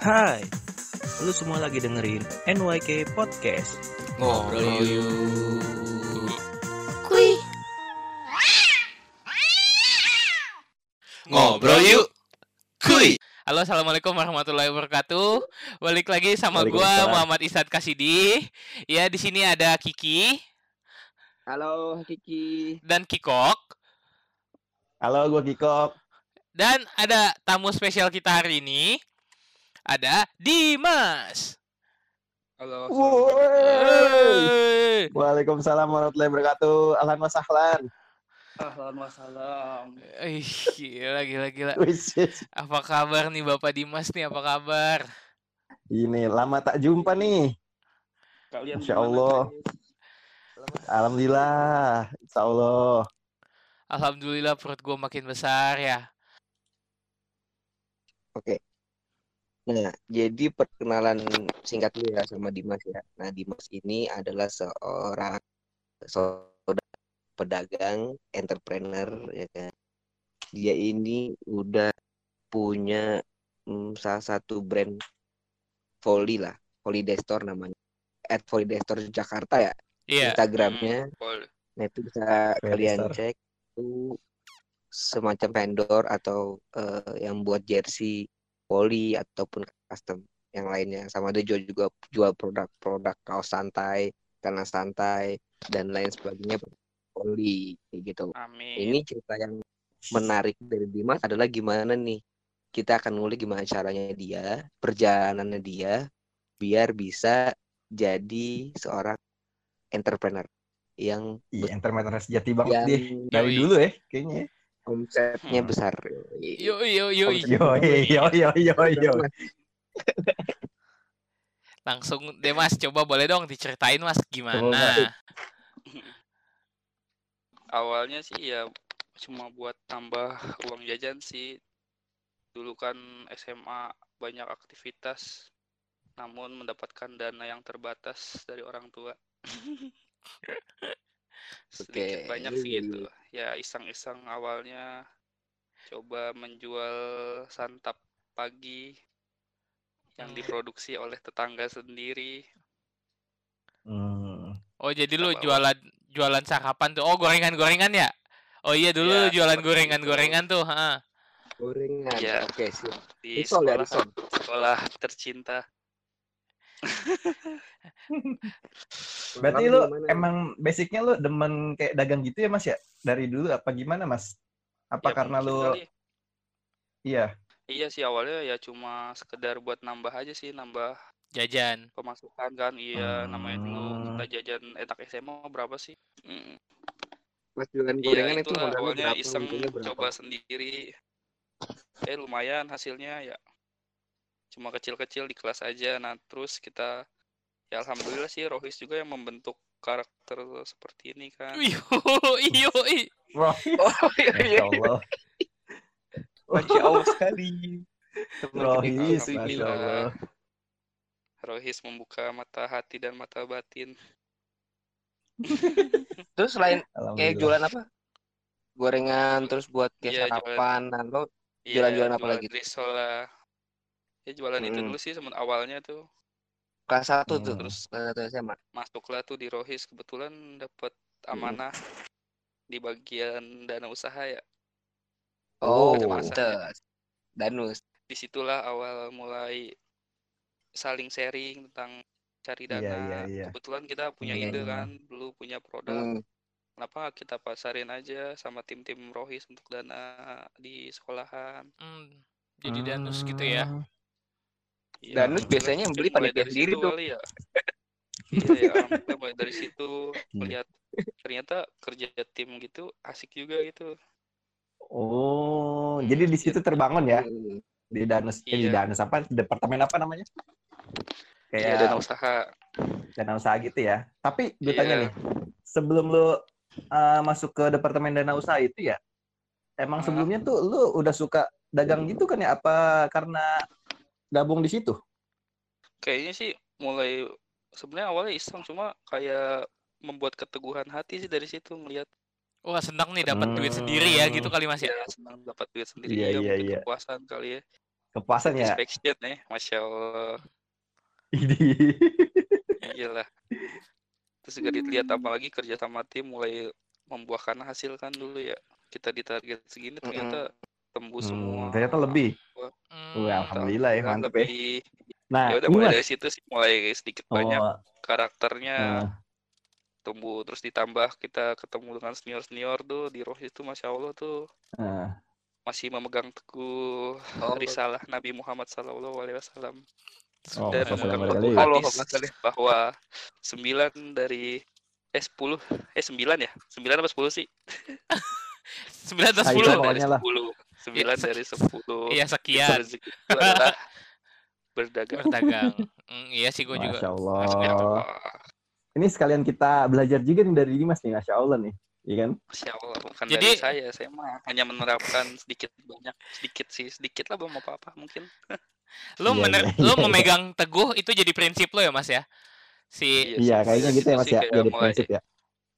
Hai, lu semua lagi dengerin NYK Podcast. Ngobrol yuk. Kui. Ngobrol yuk. Kuy. Halo, assalamualaikum warahmatullahi wabarakatuh. Balik lagi sama gua Waalaikumsalam. Muhammad Isad Kasidi. Ya, di sini ada Kiki Halo Kiki. dan Kikok Halo, gue Kiko. Dan ada tamu spesial kita hari ini. Ada Dimas. Halo. Waalaikumsalam warahmatullahi wabarakatuh. Alhamdulillah wasahlan. Ahlan wassalam. Ih, gila, gila, gila. Wis. Apa kabar nih Bapak Dimas nih? Apa kabar? Ini lama tak jumpa nih. Kalian gimana, Allah. guys? Alhamdulillah. Insya Allah. Alhamdulillah perut gua makin besar ya. Oke. Nah, jadi perkenalan singkat dulu ya sama Dimas ya. Nah, Dimas ini adalah seorang saudara pedagang, entrepreneur ya kan. Dia ini udah punya mm, salah satu brand volley lah, volley Store namanya. At volley Store Jakarta ya, Iya. Instagramnya. Nah, itu bisa kalian Store. cek itu semacam vendor atau eh, yang buat jersey poli ataupun custom yang lainnya. Sama dia jual juga jual produk-produk kaos santai, celana santai dan lain sebagainya poli kayak gitu. Amin. Ini cerita yang menarik dari Dimas adalah gimana nih kita akan ngulik gimana caranya dia, perjalanannya dia biar bisa jadi seorang entrepreneur yang Iya, entrepreneur sejati banget yang dia. Dari dulu ya, kayaknya. Omsetnya Hmm. besar. Yo yo yo. Yo, yo, yo, yo, yo. Langsung deh Mas, coba boleh dong diceritain Mas gimana? Coba. awalnya sih ya cuma buat tambah uang jajan sih dulu kan SMA banyak aktivitas namun mendapatkan dana yang terbatas dari orang tua sedikit Oke, banyak sih gitu ya iseng-iseng awalnya coba menjual santap pagi yang Hmm. diproduksi oleh tetangga sendiri Hmm. Oh jadi lu jualan jualan sarapan tuh? Oh gorengan-gorengan ya? Oh iya dulu Ya, jualan gorengan-gorengan tuh, ha. Gorengan. Iya. Oke, siap. di Risol ya, sekolah risol. sekolah tercinta Berarti lu gimana nih? emang basicnya lu demen kayak dagang gitu ya, Mas ya? Dari dulu apa gimana, Mas? Apa Ya, karena lu kali. iya, Iya sih awalnya ya cuma sekedar buat nambah aja sih nambah Jajan. pemasukan kan iya namanya dulu Hmm. kita jajan etak SMA berapa sih Mm, Mas jualan iya gorengan itu itulah modalnya awalnya berapa? iseng berapa? coba sendiri eh lumayan hasilnya ya cuma kecil-kecil di kelas aja nah terus kita ya alhamdulillah sih Rohis juga yang membentuk karakter seperti ini kan Iyo, iyo, i. Wah, Oh iya iya. Masya Allah. Masya Allah sekali. Rohis, Masya. Allah. Rohis membuka mata hati dan mata batin Terus selain kayak jualan apa? Gorengan terus buat kayak Iya, jualan. sarapan. Lo Iya, Jualan-jualan apa jualan lagi? risol lah ya jualan itu Mm. dulu sih semen awalnya tuh kelas satu tuh, Hmm. terus kelas satu SMA. masuklah tuh di Rohis kebetulan dapat amanah di bagian dana usaha ya Oh, pantes. Danus. di situlah awal mulai saling sharing tentang cari Iya, dana iya, iya. kebetulan kita punya Iya, ide iya. kan dulu punya produk Hmm. kenapa kita pasarin aja sama tim-tim Rohis untuk dana di sekolahan Hmm, jadi danus gitu ya. Hmm. Iya, Danus alhamdulillah biasanya beli panitia dari sendiri tuh. ya iya ya mulai dari situ Iya. melihat ternyata kerja tim gitu asik juga gitu Oh, Hmm, jadi di situ terbangun ya Hmm. di Danus, eh, di Iya. Danus apa? Departemen apa namanya? iya Kayak dana usaha dana usaha gitu ya. Tapi gue Iya. tanya nih, sebelum lu uh, masuk ke departemen dana usaha itu ya, emang Ah. sebelumnya tuh lu udah suka dagang gitu kan ya? Apa karena gabung di situ? kayaknya sih mulai sebenarnya awalnya iseng cuma kayak membuat keteguhan hati sih dari situ melihat Wah, senang nih dapat duit sendiri ya gitu Hmm. kali Mas ya. Ya, senang dapat duit sendiri Iya, ya, iya, iya. kepuasan kali ya. Kepuasan ya. Satisfaction ya, masya Allah. Ini. Ya, iyalah. Terus juga dilihat apalagi kerja sama tim mulai membuahkan hasil kan dulu ya. Kita di target segini ternyata tembus semua. Hmm, ternyata lebih. Hmm. Wah, alhamdulillah ya, mantep ya. lebih. Nah, Ya udah mulai dari situ sih mulai sedikit banyak Oh, karakternya nah, tumbuh terus ditambah kita ketemu dengan senior senior tuh di Rohis itu masya Allah tuh nah. masih memegang teguh Oh. risalah Nabi Muhammad Sallallahu Alaihi Wasallam Oh, dan memegang teguh hadis bahwa sembilan dari eh sepuluh eh sembilan ya sembilan apa sepuluh sih 9 atau Ah, itu 10. pokoknya dari lah. sepuluh sembilan Ya, sek- dari sepuluh Iya, Itu sekian adalah berdagang berdagang. Hmm, iya sih gue juga. Masya Allah. Masya Allah Ini sekalian kita belajar juga nih dari Dimas nih, Masya Allah nih. Iya kan? Masya Allah bukan Jadi- dari saya saya mah hanya menerapkan sedikit banyak sedikit sih sedikit lah belum apa apa mungkin Lu Iya, mener, iya, lu iya. memegang teguh itu jadi prinsip lo ya, Mas ya? Si Iya, sih, kayaknya gitu ya Mas ya. Jadi mulai prinsip ya.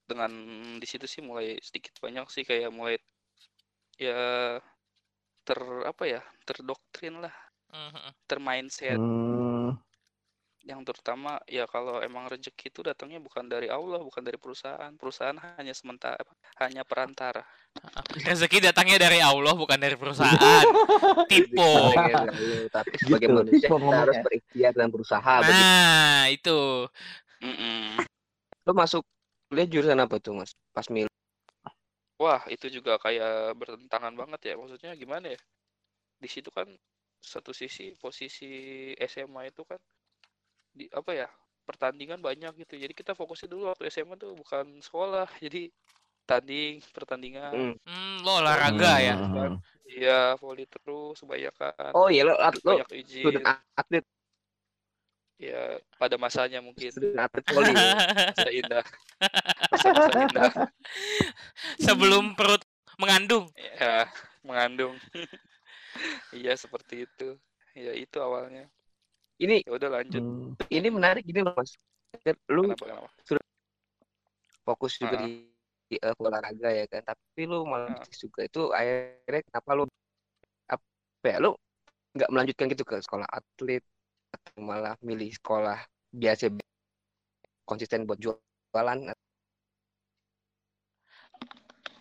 dengan di situ sih mulai sedikit banyak sih kayak mulai ya ter apa ya terdoktrin lah Mhm. termindset Hmm, yang terutama ya kalau emang rezeki itu datangnya bukan dari Allah bukan dari perusahaan perusahaan hanya sementara apa, hanya perantara rezeki datangnya dari Allah bukan dari perusahaan. Tipe. Tapi sebagai Gitu, manusia kita harus berikhtiar dan berusaha. begitu. Nah, itu. Mm-mm. Lo masuk kuliah jurusan apa tuh mas? Pas milih. Wah itu juga kayak bertentangan banget ya. Maksudnya gimana ya? Di situ kan satu sisi posisi SMA itu kan di apa ya pertandingan banyak gitu. Jadi kita fokusnya dulu waktu SMA tuh bukan sekolah. Jadi tanding pertandingan. Hmm. Hmm, lo olahraga ya. hmm, iya volley terus kebanyakan. Oh iya lo, lo banyak izin. atlet, ya pada masanya mungkin. Student atlet ya? masa masa-masa indah Sebelum perut mengandung. ya mengandung iya seperti itu ya itu awalnya Ini ya udah lanjut hmm. ini menarik gini loh mas. Lu kenapa kenapa fokus juga Ah. di, di, eh, olahraga ya kan, tapi lu malah Ah. bisnis juga itu akhirnya kenapa lu apa ya lu nggak melanjutkan gitu ke sekolah atlet atau malah milih sekolah biasa konsisten buat jualan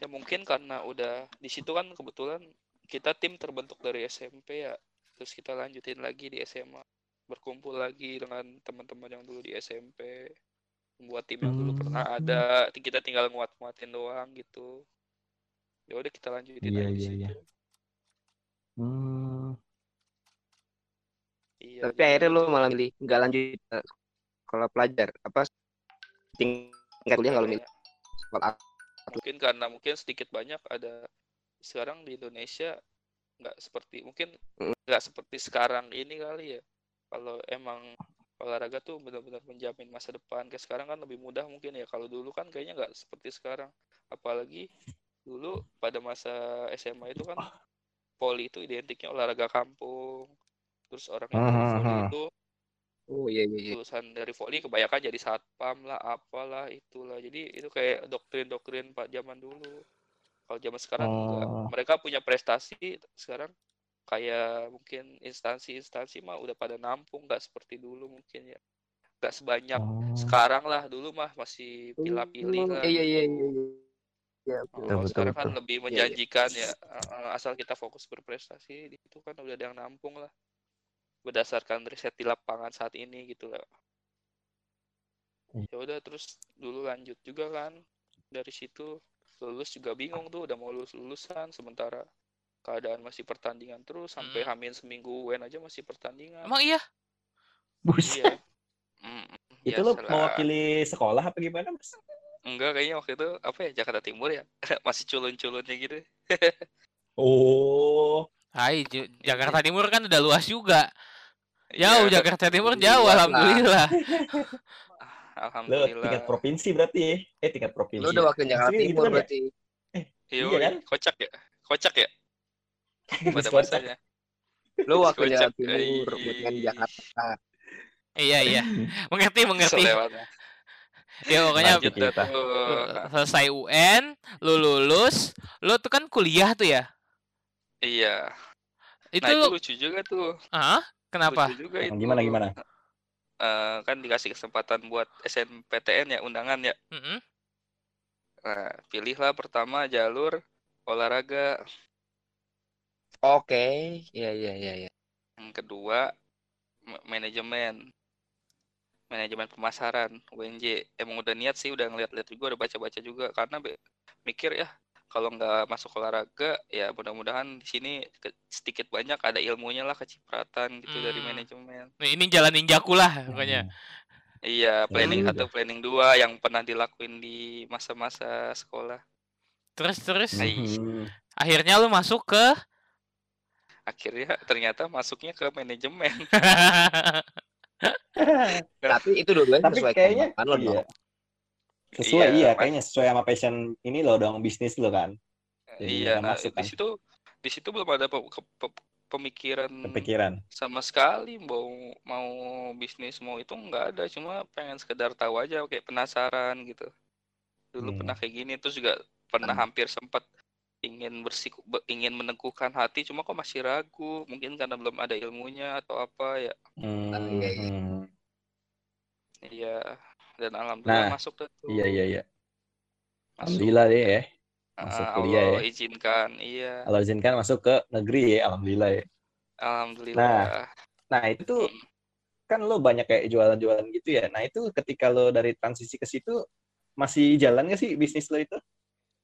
ya mungkin karena udah di situ kan kebetulan kita tim terbentuk dari SMP ya. Terus kita lanjutin lagi di SMA berkumpul lagi dengan teman-teman yang dulu di SMP membuat tim yang dulu pernah Hmm. ada. Kita tinggal nguat-nguatin doang gitu. Ya udah kita lanjutin Iya, aja iya, iya. Hmm. iya tapi jadi akhirnya lu malah milih nggak lanjut ke sekolah pelajar apa tingkat kuliah nggak lu milih kayaknya sekolah mungkin karena mungkin sedikit banyak ada sekarang di Indonesia nggak seperti mungkin nggak seperti sekarang ini kali ya. Kalau emang olahraga tuh benar-benar menjamin masa depan kayak sekarang kan lebih mudah mungkin ya. Kalau dulu kan kayaknya nggak seperti sekarang. Apalagi dulu pada masa SMA itu kan voli itu identiknya olahraga kampung. Terus orang yang Hmm. itu oh iya iya iya. Lulusan dari voli kebanyakan jadi satpam lah apalah itulah. Jadi itu kayak doktrin-doktrin pak zaman dulu. Kalau zaman sekarang enggak. Oh. mereka punya prestasi sekarang kayak mungkin instansi-instansi mah udah pada nampung nggak seperti dulu mungkin ya. Nggak sebanyak Oh. sekarang lah dulu mah masih pilih-pilih lah. Iya iya iya iya. Iya Oh, Betul, kalau betul, sekarang kan lebih Iya, iya. menjanjikan ya eh, asal kita fokus berprestasi di situ kan udah ada yang nampung lah berdasarkan riset di lapangan saat ini gitu lah Iya. ya udah terus dulu lanjut juga kan dari situ lulus juga bingung tuh udah mau lulus lulusan sementara keadaan masih pertandingan terus sampai Hmm. hamin seminggu UN aja masih pertandingan Emang iya? Buset. iya Mm, Itu lo biasalah. mewakili sekolah apa gimana, Mas? enggak kayaknya waktu itu apa ya Jakarta Timur ya masih culun-culunnya gitu Oh. Hai, Ju- Jakarta Timur kan udah luas juga. Iya, Jauh Jakarta Timur Iya jauh alhamdulillah. alhamdulillah tingkat provinsi berarti ya? Eh, tingkat provinsi. lu udah wakil Jakarta gitu Timur kan ya? berarti Iya, Iya kan? kocak ya kocak ya pada masanya lu wakil Kocak, Jakarta Timur eh, bukan Jakarta Iya iya. Mengerti mengerti. Ya pokoknya Lanjut Kita lu selesai UN, lu lulus, lu tuh kan kuliah tuh ya. iya. Itu Nah, itu lu lucu juga tuh. ah kenapa? Lucu juga itu. Gimana gimana? Eh, kan dikasih kesempatan buat SNPTN ya undangan ya. Mm-mm. Nah, pilihlah pertama jalur olahraga, Oke, iya iya iya iya. yang kedua ma- manajemen. Manajemen pemasaran, UNJ. Emang udah niat sih, udah ngeliat-liat juga, udah baca-baca juga karena be- mikir ya kalau nggak masuk olahraga ya mudah-mudahan di sini sedikit banyak ada ilmunya lah kecipratan gitu dari Hmm. manajemen. Nih, ini jalan ninjaku lah pokoknya. Hmm. Iya, planning atau planning dua yang pernah dilakuin di masa-masa sekolah. Terus terus Hai. Mhm. akhirnya lu masuk ke Akhirnya ternyata masuknya ke manajemen. Tapi itu dua-duanya Tapi sesuai kayaknya lo iya. Sesuai Iya, iya, kayaknya sesuai sama passion ini lo dong bisnis lo kan. Jadi Iya, nah masuk di kan. situ di situ belum ada pe- pemikiran Kepikiran. sama sekali mau mau bisnis mau itu nggak ada cuma pengen sekedar tahu aja kayak penasaran gitu dulu Hmm. pernah kayak gini terus juga pernah hampir sempat ingin bersiku be- ingin meneguhkan hati cuma kok masih ragu mungkin karena belum ada ilmunya atau apa ya Hmm, iya, iya. hmm. iya dan alhamdulillah Nah, masuk tuh Iya iya iya. masuk Alhamdulillah deh ya. Masuk Ah, kuliah Allah ya. izinkan iya Kalau izinkan masuk ke negeri ya, alhamdulillah ya. alhamdulillah Nah itu tuh Hmm. kan lo banyak kayak jualan-jualan gitu ya. Nah itu ketika lo dari transisi ke situ masih jalan nggak sih bisnis lo itu?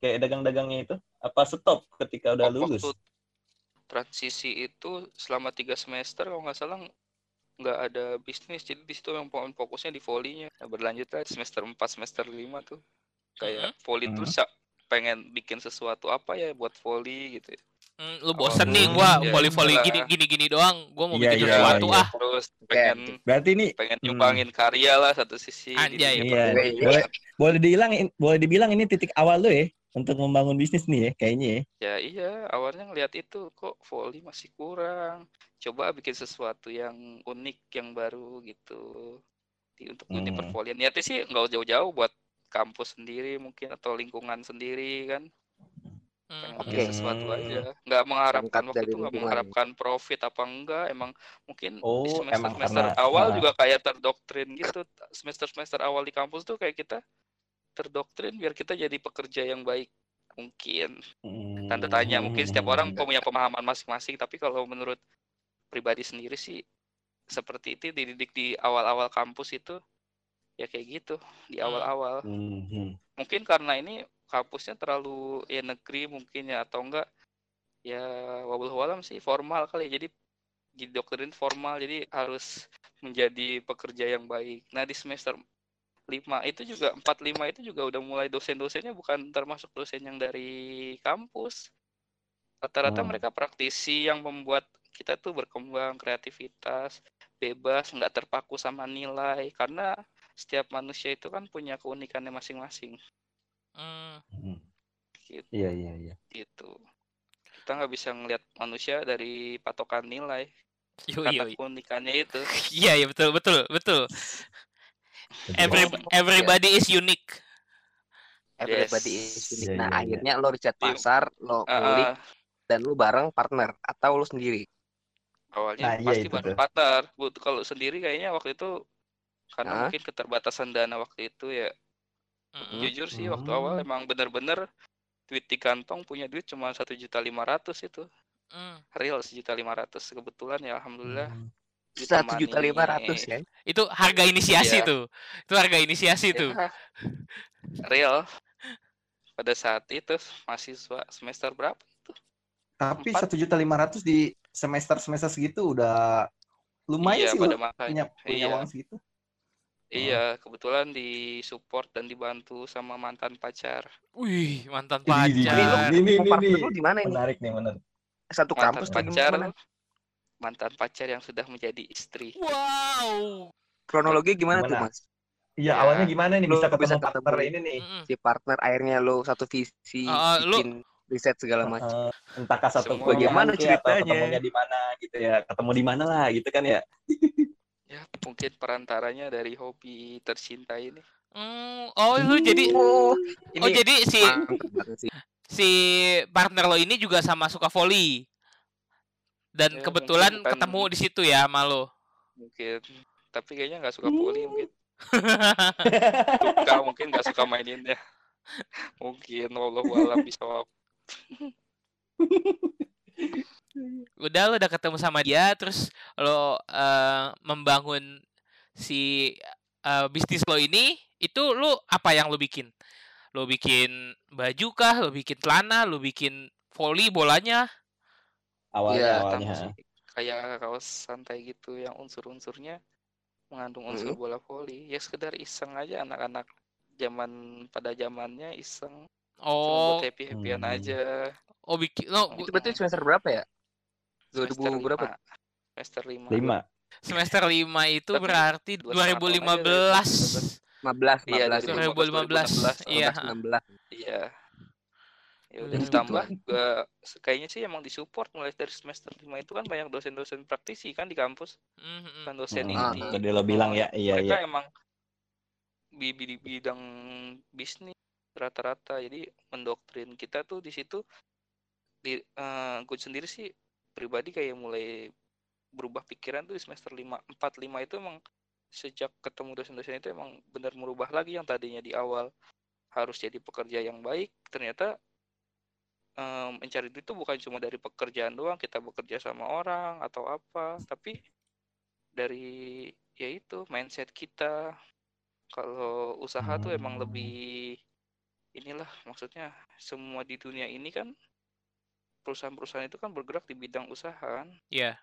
Kayak dagang-dagangnya itu? Apa stop ketika udah Wak- lulus? Transisi itu selama tiga semester kalau nggak salah nggak ada bisnis jadi di situ yang fokusnya di volinya nah, berlanjut lah semester 4 semester 5 tuh kayak voli Mhm. terus ya pengen bikin sesuatu apa ya buat voli gitu ya. Hmm, lu bosen nih Oh, gua iya, volley-volley iya. gini gini gini doang. Gua mau Iya, bikin iya, sesuatu iya. ah. terus pengen Berarti ini pengen Hmm. nyumbangin karya lah satu sisi di Anjay. dunia Iya, boleh boleh dibilang boleh dibilang ini titik awal lo ya untuk membangun bisnis nih ya kayaknya ya. Ya iya, awalnya ngelihat itu kok volley masih kurang. Coba bikin sesuatu yang unik, yang baru gitu. Di untuk Hmm. pervolian. Niatnya sih nggak jauh-jauh buat kampus sendiri mungkin atau lingkungan sendiri kan. Pengen Hmm. bikin Oke. sesuatu aja. Nggak mengharapkan waktu itu nggak lingkungan. mengharapkan profit apa enggak. Emang mungkin Oh, di emang semester-semester karena- awal ah. juga kayak terdoktrin gitu. Semester-semester awal di kampus tuh kayak kita terdoktrin biar kita jadi pekerja yang baik mungkin Hmm. tanda tanya mungkin setiap orang punya pemahaman masing-masing tapi kalau menurut pribadi sendiri sih seperti itu dididik di awal-awal kampus itu ya kayak gitu di Hmm. awal-awal Hmm, hmm. mungkin karena ini kampusnya terlalu ya negeri mungkin ya atau enggak ya wabul walam sih formal kali ya. jadi didoktrin formal jadi harus menjadi pekerja yang baik nah di semester 5 itu juga 4 5 itu juga udah mulai dosen-dosennya bukan termasuk dosen yang dari kampus rata-rata Hmm. mereka praktisi yang membuat kita tuh berkembang kreativitas bebas nggak terpaku sama nilai karena setiap manusia itu kan punya keunikannya masing-masing Hmm. Hmm. gitu Iya iya iya. gitu. kita nggak bisa ngelihat manusia dari patokan nilai yoi. keunikannya itu Iya, iya betul, betul, betul. Every, everybody is unique. Everybody Yes. is unique. Iya, Nah, iya, iya. akhirnya lo riset Iya. pasar, lo Ah, kulik, ah, dan lo bareng partner atau lo sendiri. awalnya Nah, iya pasti itu bareng partner kalau sendiri kayaknya waktu itu karena Hah? mungkin keterbatasan dana waktu itu ya Mm-mm. jujur sih waktu Hmm. awal emang bener-bener duit di kantong punya duit cuma satu juta lima ratus itu Mm. real sejuta lima ratus kebetulan ya alhamdulillah Hmm. Satu juta lima ratus ya. Itu harga inisiasi Iya. tuh. Itu harga inisiasi tuh. Ya, real pada saat itu mahasiswa semester berapa Tapi Empat. satu juta lima ratus di semester semester segitu udah lumayan iya sih pada lo masanya punya punya iya. uang segitu. Iya, kebetulan disupport dan dibantu sama mantan pacar. Wih, mantan Ini, ini, pacar. ini, ini, ini. lo di mana ini? Menarik nih menarik. Satu Mantan kampus pacar, gimana? mantan pacar yang sudah menjadi istri. Wow. Kronologi gimana, tuh, Gimana? Mas? Iya Ya, awalnya gimana nih lu bisa bisa ketemu partner ketemu. ini nih? Si partner akhirnya lo satu visi, Ah, ah, lu- bikin riset segala macam. Eh, entahkah satu Bagaimana ceritanya? ketemunya di mana gitu ya ketemu di mana lah gitu kan ya Ya, mungkin perantaranya dari hobi tercinta ini. Hmm, oh lu jadi Oh, oh jadi si si partner lo ini juga sama suka volley. Dan Ya, kebetulan mungkin bukan- ketemu di situ ya sama lo. mungkin tapi kayaknya nggak suka volley mungkin suka mungkin nggak suka maininnya mungkin Allah alam bisa udah lo udah ketemu sama dia terus lo eh, membangun si eh, bisnis lo ini itu lo apa yang lo bikin? Lo bikin baju kah? Lo bikin celana? Lo bikin volley bolanya? Awalnya Iya, awalnya. kayak kaos santai gitu yang unsur-unsurnya mengandung unsur Hmm. bola voli. Ya sekedar iseng aja anak-anak zaman pada zamannya iseng. Oh. happy happyan Hmm. aja. Oh bikin lo Itu berarti semester berapa ya? 2000 semester berapa? semester lima lima semester 5 itu Tapi berarti dua setengah tahun aja 2015 dari 15, Iya, 15. 2015 iya 16. iya ya udah Hmm. ditambah juga kayaknya sih emang disupport mulai dari semester lima itu kan banyak dosen-dosen praktisi kan di kampus Mhm. kan dosen Hmm, inti tadi lo bilang ya iya mereka iya emang di, di bidang bisnis rata-rata jadi mendoktrin kita tuh di situ di eh, gue sendiri sih pribadi kayak mulai berubah pikiran tuh di semester 5 4 5 itu emang sejak ketemu dosen-dosen itu emang benar merubah lagi yang tadinya di awal harus jadi pekerja yang baik ternyata eh, mencari duit itu bukan cuma dari pekerjaan doang kita bekerja sama orang atau apa tapi dari ya itu mindset kita kalau usaha tuh emang Hmm. lebih inilah maksudnya semua di dunia ini kan perusahaan-perusahaan itu kan bergerak di bidang usaha kan iya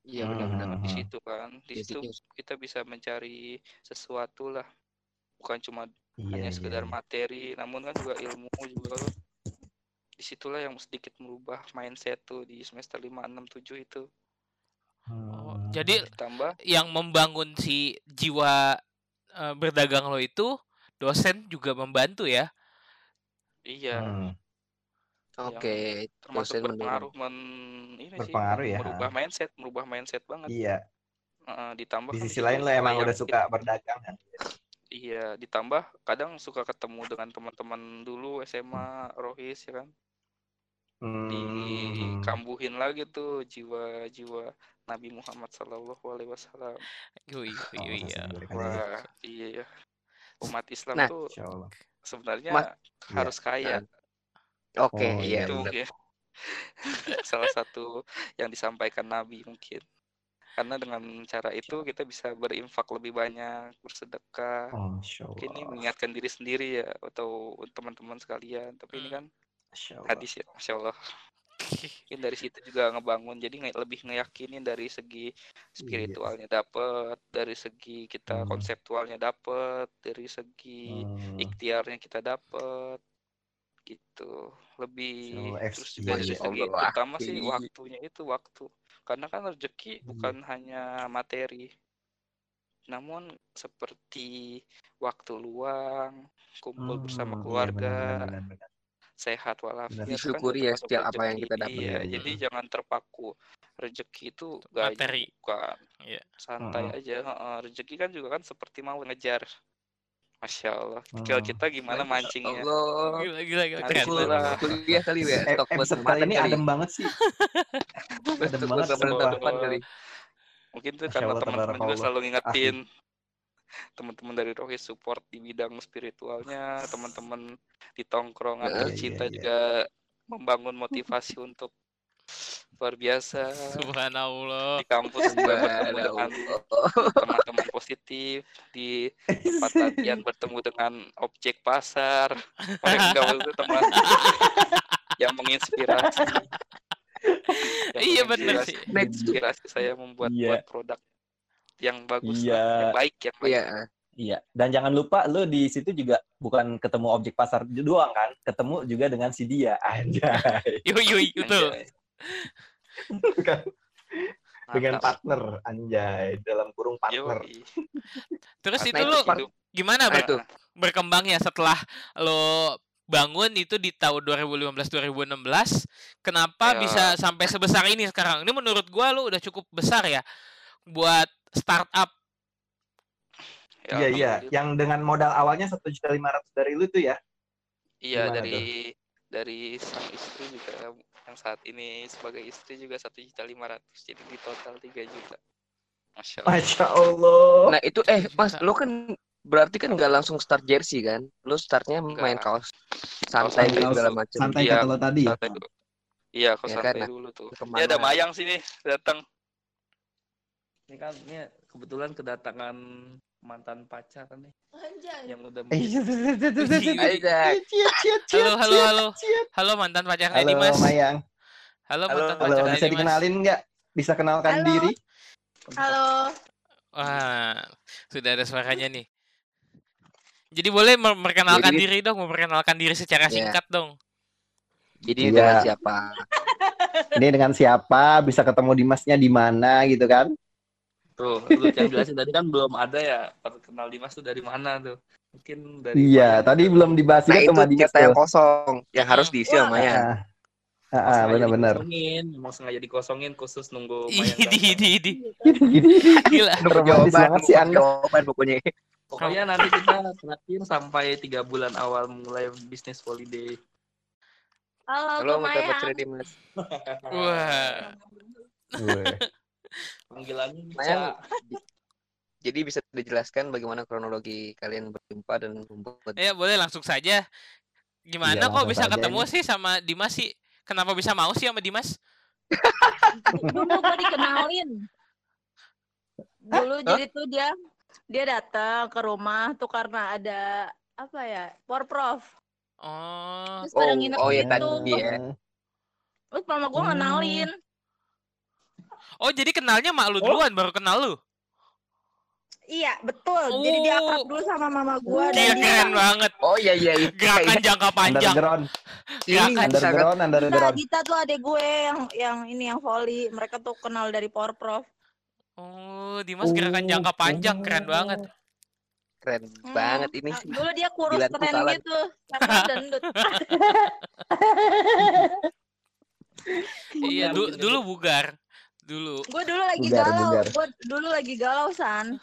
Iya Hmm. benar-benar. di situ kan di situ Basicnya. kita bisa mencari sesuatu lah bukan cuma iya hanya iya, sekedar iya. materi namun kan juga ilmu juga di situlah yang sedikit merubah mindset tuh di semester 5 6 7 itu Oh, Hmm. jadi ditambah yang membangun si jiwa eh, berdagang lo itu dosen juga membantu ya iya Hmm. Oke, termasuk dosen berpengaruh men ini sih Berpengaruh ya. merubah mindset merubah mindset banget. Iya. Heeh, ditambah di kan sisi lain lo emang udah suka berdagang kan? Iya ditambah kadang suka ketemu dengan teman-teman dulu SMA Rohis ya kan? Hmm. dikambuhin lagi tuh jiwa-jiwa Nabi Muhammad Sallallahu Alaihi Wasallam. Yui, Oh, yui, masih iya. wah iya ya. Umat Islam Nah, tuh sebenarnya Mas- harus kaya Oke, Oh, iya. itu benar. mungkin salah satu yang disampaikan Nabi mungkin karena dengan cara itu kita bisa berinfak lebih banyak bersedekah Oh, mungkin ini mengingatkan diri sendiri ya atau teman-teman sekalian tapi ini kan hadis ya masya Allah mungkin dari situ juga ngebangun jadi nge- lebih ngeyakinin dari segi spiritualnya dapet dari segi kita Hmm. konseptualnya dapet dari segi Hmm. ikhtiarnya kita dapet gitu lebih Allah, terus juga dari Masya segi Allah, terutama sih waktunya itu waktu karena kan rezeki Hmm. bukan hanya materi namun seperti waktu luang kumpul bersama Hmm, iya, keluarga benar, benar, benar, benar. sehat walafiat kan Disyukuri juga ya setiap apa yang rezeki. kita dapat. Iya, Iya, jadi iya. jangan terpaku. Rezeki itu gaji Materi. bukan. Iya. Santai Mm-mm. aja. heeh. Rezeki kan juga kan seperti mau ngejar. Masya Allah. Tinggal Hmm. kita gimana mancingnya. Allah. Gila, gila, gila. Banget. kuliah kali ya, stok main ini kali. adem banget sih. Adem banget, kali. Mungkin tuh karena teman-teman juga selalu ngingetin teman-teman dari Rohis support di bidang spiritualnya, teman-teman di tongkrongan Iya, tercinta iya, iya. juga membangun motivasi untuk luar biasa. Subhanallah. Di kampus juga bertemu dengan teman-teman positif di tempat latihan bertemu dengan objek pasar mereka itu teman yang menginspirasi yang Iya, sih. menginspirasi saya membuat Iya. buat produk yang bagus Iya. lah, yang baik yang baik Iya, Iya, dan jangan lupa lo di situ juga bukan ketemu objek pasar doang kan, ketemu juga dengan si dia, anjay. Yui, yui, itu. Bukan dengan Mantap. partner, anjay, dalam kurung partner. Yoi. Terus itu itu lu part- Hidup. gimana ber- itu. berkembangnya setelah lo bangun itu di tahun 2015-2016 kenapa Ya. bisa sampai sebesar ini sekarang ini menurut gua lo udah cukup besar ya buat startup Ya, Iya iya, yang dengan modal awalnya satu juta lima ratus dari lu tuh ya? Iya dari dari sang istri juga yang saat ini sebagai istri juga satu juta lima ratus jadi di total tiga juta. Masya Allah. Masya Allah. Nah itu eh mas, lu kan berarti kan nggak langsung start jersey kan? Lu startnya main Enggak. kaos santai gitu segala macam. Santai Iya, kata lo tadi. Santai dulu. Iya, kau Ya santai kan, dulu tuh. ke mana? Ya ada Mayang sini datang. Ini kan ini kebetulan kedatangan mantan pacar nih Anjay. yang udah. Halo, halo, halo. Halo mantan pacarnya Halo Dimas. Mayang. Halo Halo, mantan Halo, pacarnya bisa Dimas. dikenalin nggak? Bisa kenalkan Halo. diri? Halo. Wah, sudah ada suaranya nih. Jadi boleh memperkenalkan Jadi- diri dong, memperkenalkan diri secara Iya. singkat dong. Jadi Iya. dengan siapa? Ini dengan siapa? Bisa ketemu Dimasnya di mana gitu kan? Tuh lu yang jelasin tadi kan belum ada ya kenal Dimas tuh dari mana tuh mungkin dari Iya, Mayang. tadi belum dibahas Nah itu sama Dimas yang kosong yang harus diisi Wah. sama ya. Ah, ah, ah, benar-benar. dikosongin, emang sengaja dikosongin khusus nunggu Mayang Idi, idi, idi. Gila. Nunggu jawaban, banget sih Anda. jawaban pokoknya. Pokoknya nanti kita terakhir sampai tiga bulan awal mulai bisnis holiday. Halo, Halo, Dimas. Wah. Panggilannya bisa di- jadi bisa dijelaskan bagaimana kronologi kalian berjumpa dan membuat Ya boleh langsung saja. Gimana Iya, kok bisa ketemu ini. sih sama Dimas sih? Kenapa bisa mau sih sama Dimas? Dulu gue dikenalin. Dulu jadi tuh dia dia datang ke rumah tuh karena ada apa ya? Porprov. Oh, Terus pada Oh, nginep oh ya gitu. tadi ya. Terus mama gue Hmm. Oh jadi kenalnya mak lu duluan baru kenal lu. Iya, betul. Jadi dia Oh. akrab dulu sama mama dan dia keren banget. Oh iya iya iya. Gerakan jangka panjang. Underground, Gerakan sangat underground, Dita, underground. Dita tuh adek gue yang yang ini yang volley. Mereka tuh kenal dari Porprov. Oh, Dimas gerakan jangka panjang keren banget. keren Hmm. banget ini Nah, sih. Dulu dia kurus Gila, keren kalah. gitu. Dendut. Iya, du- dulu bugar. Dulu. Gue dulu lagi Bugar, galau. bugar. Gue dulu lagi galau, San.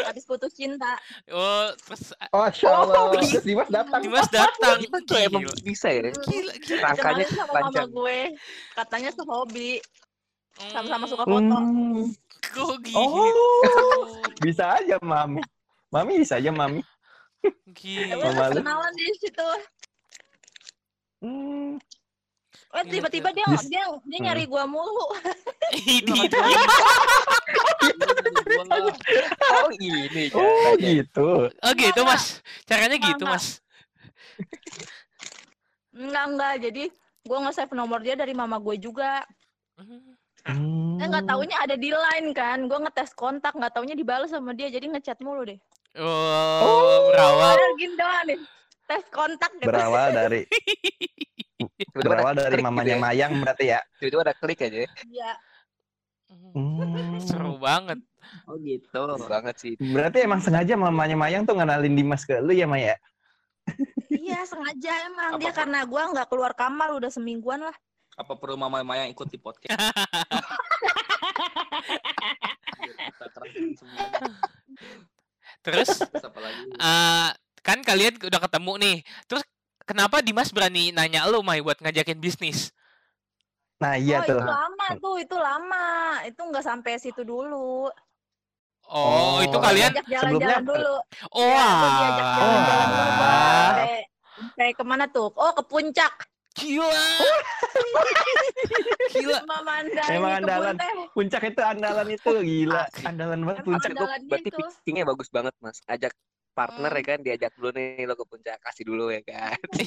Habis putus cinta. Oh, terus Oh, Allah. Oh, Dimas datang. Dimas datang. Dimas tuh emang bisa ya. Gila, gila. Rangkanya sama panjang. mama gue. Katanya sehobi. Sama-sama suka Hmm, foto. Hmm. Kok gitu? Oh, bisa aja Mami. Mami bisa aja Mami. Gila. kenalan di situ. Hmm. Eh Iya, tiba-tiba dia Bis- dia dia nyari gua mulu. Idi, idi. Oh ini Oh, gitu. Oh gitu, Enggak, Mas. Caranya gitu, Enggak, Mas. Enggak enggak. Jadi gua nge-save nomor dia dari mama gue juga. Hmm. Eh nggak taunya ada di line kan. Gua ngetes kontak, nggak taunya dibalas sama dia. Jadi ngechat mulu deh. Oh, berawal. Padahal gini doang nih. Tes kontak gitu. Berawal dari berawal dari klik mamanya gitu ya. Mayang berarti ya. Tiba-tiba ada klik aja. Iya. Hmm. Seru banget. Oh gitu. Seru banget sih. Berarti emang sengaja mamanya Mayang tuh ngenalin Dimas ke lu ya Maya? Iya sengaja emang Apa- dia karena gua nggak keluar kamar udah semingguan lah. Apa perlu Mama Maya ikut di podcast? Terus Terus apa lagi? eh kan kalian udah ketemu nih. Terus kenapa Dimas berani nanya lu Mai buat ngajakin bisnis? Nah iya oh tuh. itu lama tuh, itu lama. Itu nggak sampai situ dulu. Oh, Oh, itu kalian Diajak sebelumnya jalan-jalan dulu. Oh, Ya, jalan-jalan dulu Bang. wah. Sampai sampai ke mana tuh? Oh ke puncak. Gila. Gila. Emang andalan. Puncak itu andalan itu gila. Andalan banget puncak. Itu andalan berarti gitu. pitchingnya bagus banget mas. Ajak partner Hmm. ya kan, diajak dulu nih lo ke puncak, kasih dulu ya kan.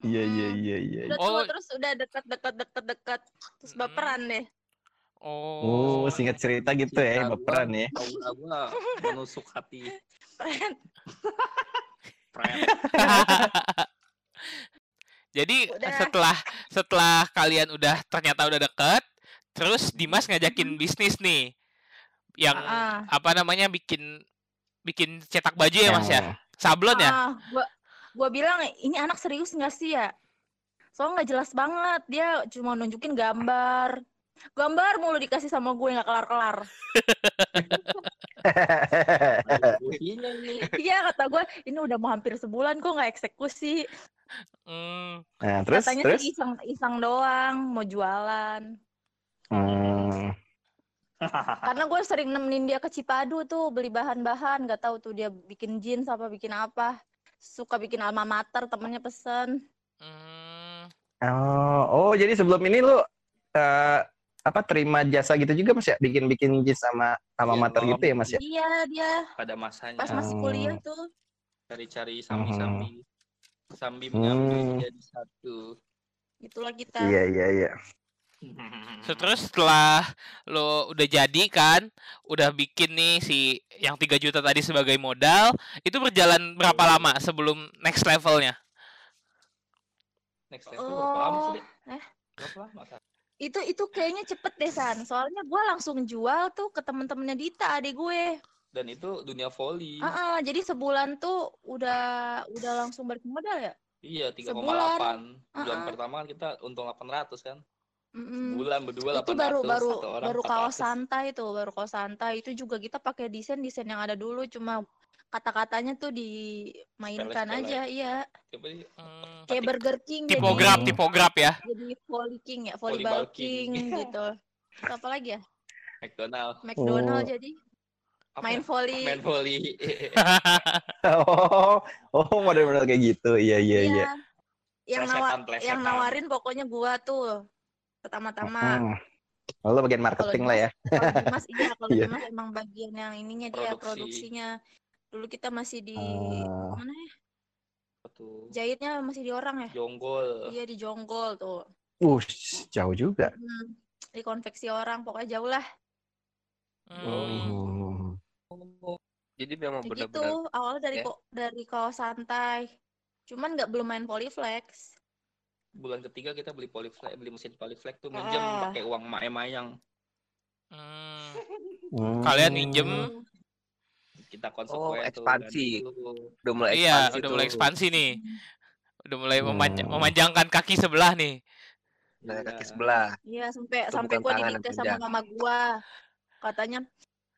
Iya iya iya iya. Udah Oh. terus udah deket-deket deket-deket. Terus Mm. baperan deh. Oh, Oh. singkat cerita gitu ya, baperan ya. Aura gua menusuk hati. Jadi Udah. setelah setelah kalian udah ternyata udah deket, terus Dimas ngajakin bisnis nih, yang Ah. apa namanya bikin bikin cetak baju ya Mas ya, sablon ya. Ah, gua gua bilang ini anak serius nggak sih ya? Soalnya nggak jelas banget dia cuma nunjukin gambar. Gambar mulu dikasih sama gue nggak kelar-kelar. Isinya ini. Iya kata gue, ini udah mau hampir sebulan kok nggak eksekusi. Hmm, Nah, terus Katanya terus. sih iseng-iseng doang, mau jualan. Hmm. Karena gue sering nemenin dia ke Cipadu tuh beli bahan-bahan, nggak tahu tuh dia bikin jeans apa bikin apa. Suka bikin alma mater, temennya pesen. hmm. Oh, oh jadi sebelum ini lu eh, apa terima jasa gitu juga Mas ya? Bikin-bikin jeans sama sama Iya, mater gitu ya Mas ya? Iya dia Pada masanya pas masih Oh. kuliah tuh. cari-cari sambi-sambi. Sambi Hmm. menyambi jadi satu. Itulah kita. Iya, iya, iya. So, terus setelah lo udah jadi kan, udah bikin nih si yang 3 juta tadi sebagai modal, itu berjalan berapa lama sebelum next levelnya? Next level berapa lama sih? Oh, eh. Berapa lama? Kak? Itu itu kayaknya cepet deh San. Soalnya gue langsung jual tuh ke temen-temennya Dita adik gue. Dan itu dunia volley. Ah, ah, jadi sebulan tuh udah udah langsung balik modal ya? Iya, 3,8. Sebulan. Bulan Ah, ah. pertama kan kita untung 800 kan. Mm-mm. Bulan berdua 800. itu baru baru satu orang baru kaos 400. santai tuh baru kaos santai itu juga kita pakai desain desain yang ada dulu cuma kata-katanya tuh dimainkan aja iya Hmm, kayak. Burger King tipograf, jadi tipograf ya. jadi volley king ya volleyball Volleyball king king. gitu Terus apa lagi ya McDonald. McDonald Oh. jadi Apa main ya? volley Main volley. Oh, oh model-model kayak gitu. Iya, iya, iya. yang nawa yang nawarin pokoknya gua tuh pertama-tama Hmm. Oh, lo bagian marketing lah ya. kalau Dimas iya kalau Iya. Dimas emang bagian yang ininya dia Produksi. produksinya dulu kita masih di Ah. mana ya Apa tuh? jahitnya masih di orang ya Jonggol. iya di jonggol tuh Uh, jauh juga. Hmm, di konveksi orang pokoknya jauh lah Hmm. Hmm. Jadi memang gitu benar-benar awalnya dari ya. kok dari kaos santai cuman nggak belum main polyflex Bulan ketiga kita beli polyflex, beli mesin polyflex tuh minjem Ah. pakai uang mae mayang. Hmm. Hmm. Kalian minjem Kita Oh, konsekuen tuh. ekspansi. itu. udah mulai Iya, ekspansi udah mulai tuh. ekspansi nih. Udah mulai Hmm. memanjangkan kaki sebelah nih. Nah, kaki Iya. sebelah. iya sampai Itu sampai gua yang sama mama gua katanya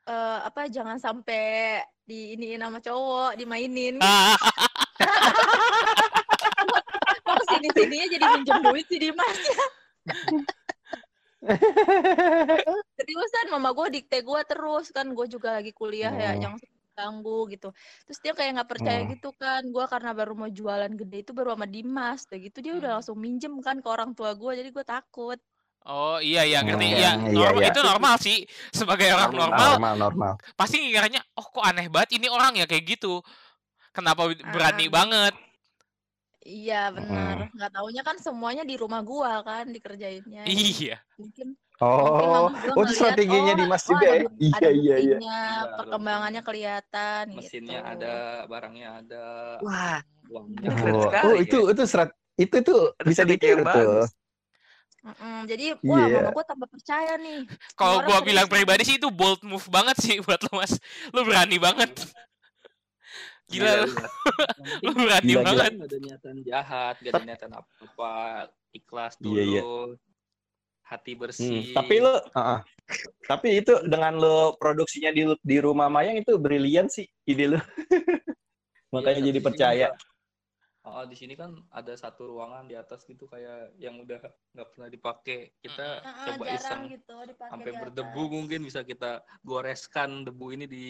eh apa jangan sampai di ini nama cowok dimainin Sini sininya jadi minjem duit sih Dimas seriusan mama gue dikte gue terus kan gue juga lagi kuliah ya Oh. yang ganggu gitu terus dia kayak nggak percaya Oh. gitu kan gue karena baru mau jualan gede itu baru sama Dimas udah gitu dia udah Hmm. langsung minjem kan ke orang tua gue jadi gue takut Oh iya iya ngerti Hmm, iya iya, normal iya. itu normal sih sebagai orang Normal. normal Normal, normal. pasti ngiranya oh kok aneh banget ini orang ya kayak gitu kenapa berani Ah. banget iya benar nggak taunya kan semuanya di rumah gue kan dikerjainnya iya mungkin Oh, gua oh itu ngeliat, strateginya oh, Dimas oh, juga ada ya? Iya, ada iya, iya. Iya, perkembangannya kelihatan Mesinnya gitu. ada, barangnya ada, Wah, uangnya Oh, sekali oh, ya. itu itu serat itu tuh bisa ditiru tuh. bagus. Mm-mm, jadi wah Iya. mama gue tambah percaya nih kalau gua serius bilang pribadi sih itu bold move banget sih buat lo mas lo berani banget gila Iya, lo iya. lo berani Gila, gila. banget Gak ada niatan jahat, gak ada niatan apa-apa, ikhlas dulu, Iya, iya. hati Hmm, bersih. tapi lo, uh-uh. tapi itu dengan lo produksinya di di rumah Mayang itu brilian sih ide lo. Makanya Iya, jadi percaya. juga. Oh, di sini kan ada satu ruangan di atas gitu kayak yang udah nggak pernah dipakai. Kita Heeh, coba iseng gitu dipakai sampai berdebu mungkin bisa kita goreskan debu ini di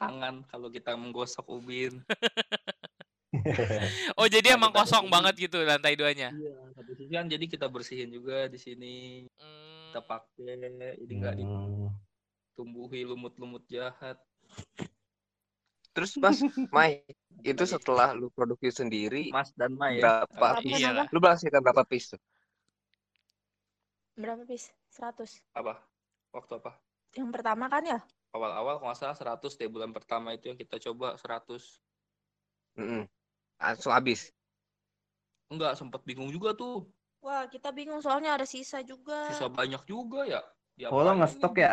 tangan kalau kita menggosok ubin. oh jadi Nah, emang kosong jadi- banget gitu lantai duanya Iya, satu sisi kan jadi kita bersihin juga di sini. Hmm. Kita pakai jadi nggak Hmm. ditumbuhi lumut-lumut jahat. Terus Mas, Mai, itu setelah lu produksi sendiri, Mas dan Mai ya. berapa Apa piece? Iya lah. nama? Lu menghasilkan berapa piece tuh? berapa pis 100 Apa? Waktu apa? yang pertama kan ya Awal-awal kalau nggak salah 100 deh bulan pertama itu yang kita coba 100. Mm-mm. Langsung habis. Enggak, sempat bingung juga tuh. wah kita bingung soalnya ada sisa juga Sisa banyak juga ya. Oh, lo ngestok ya?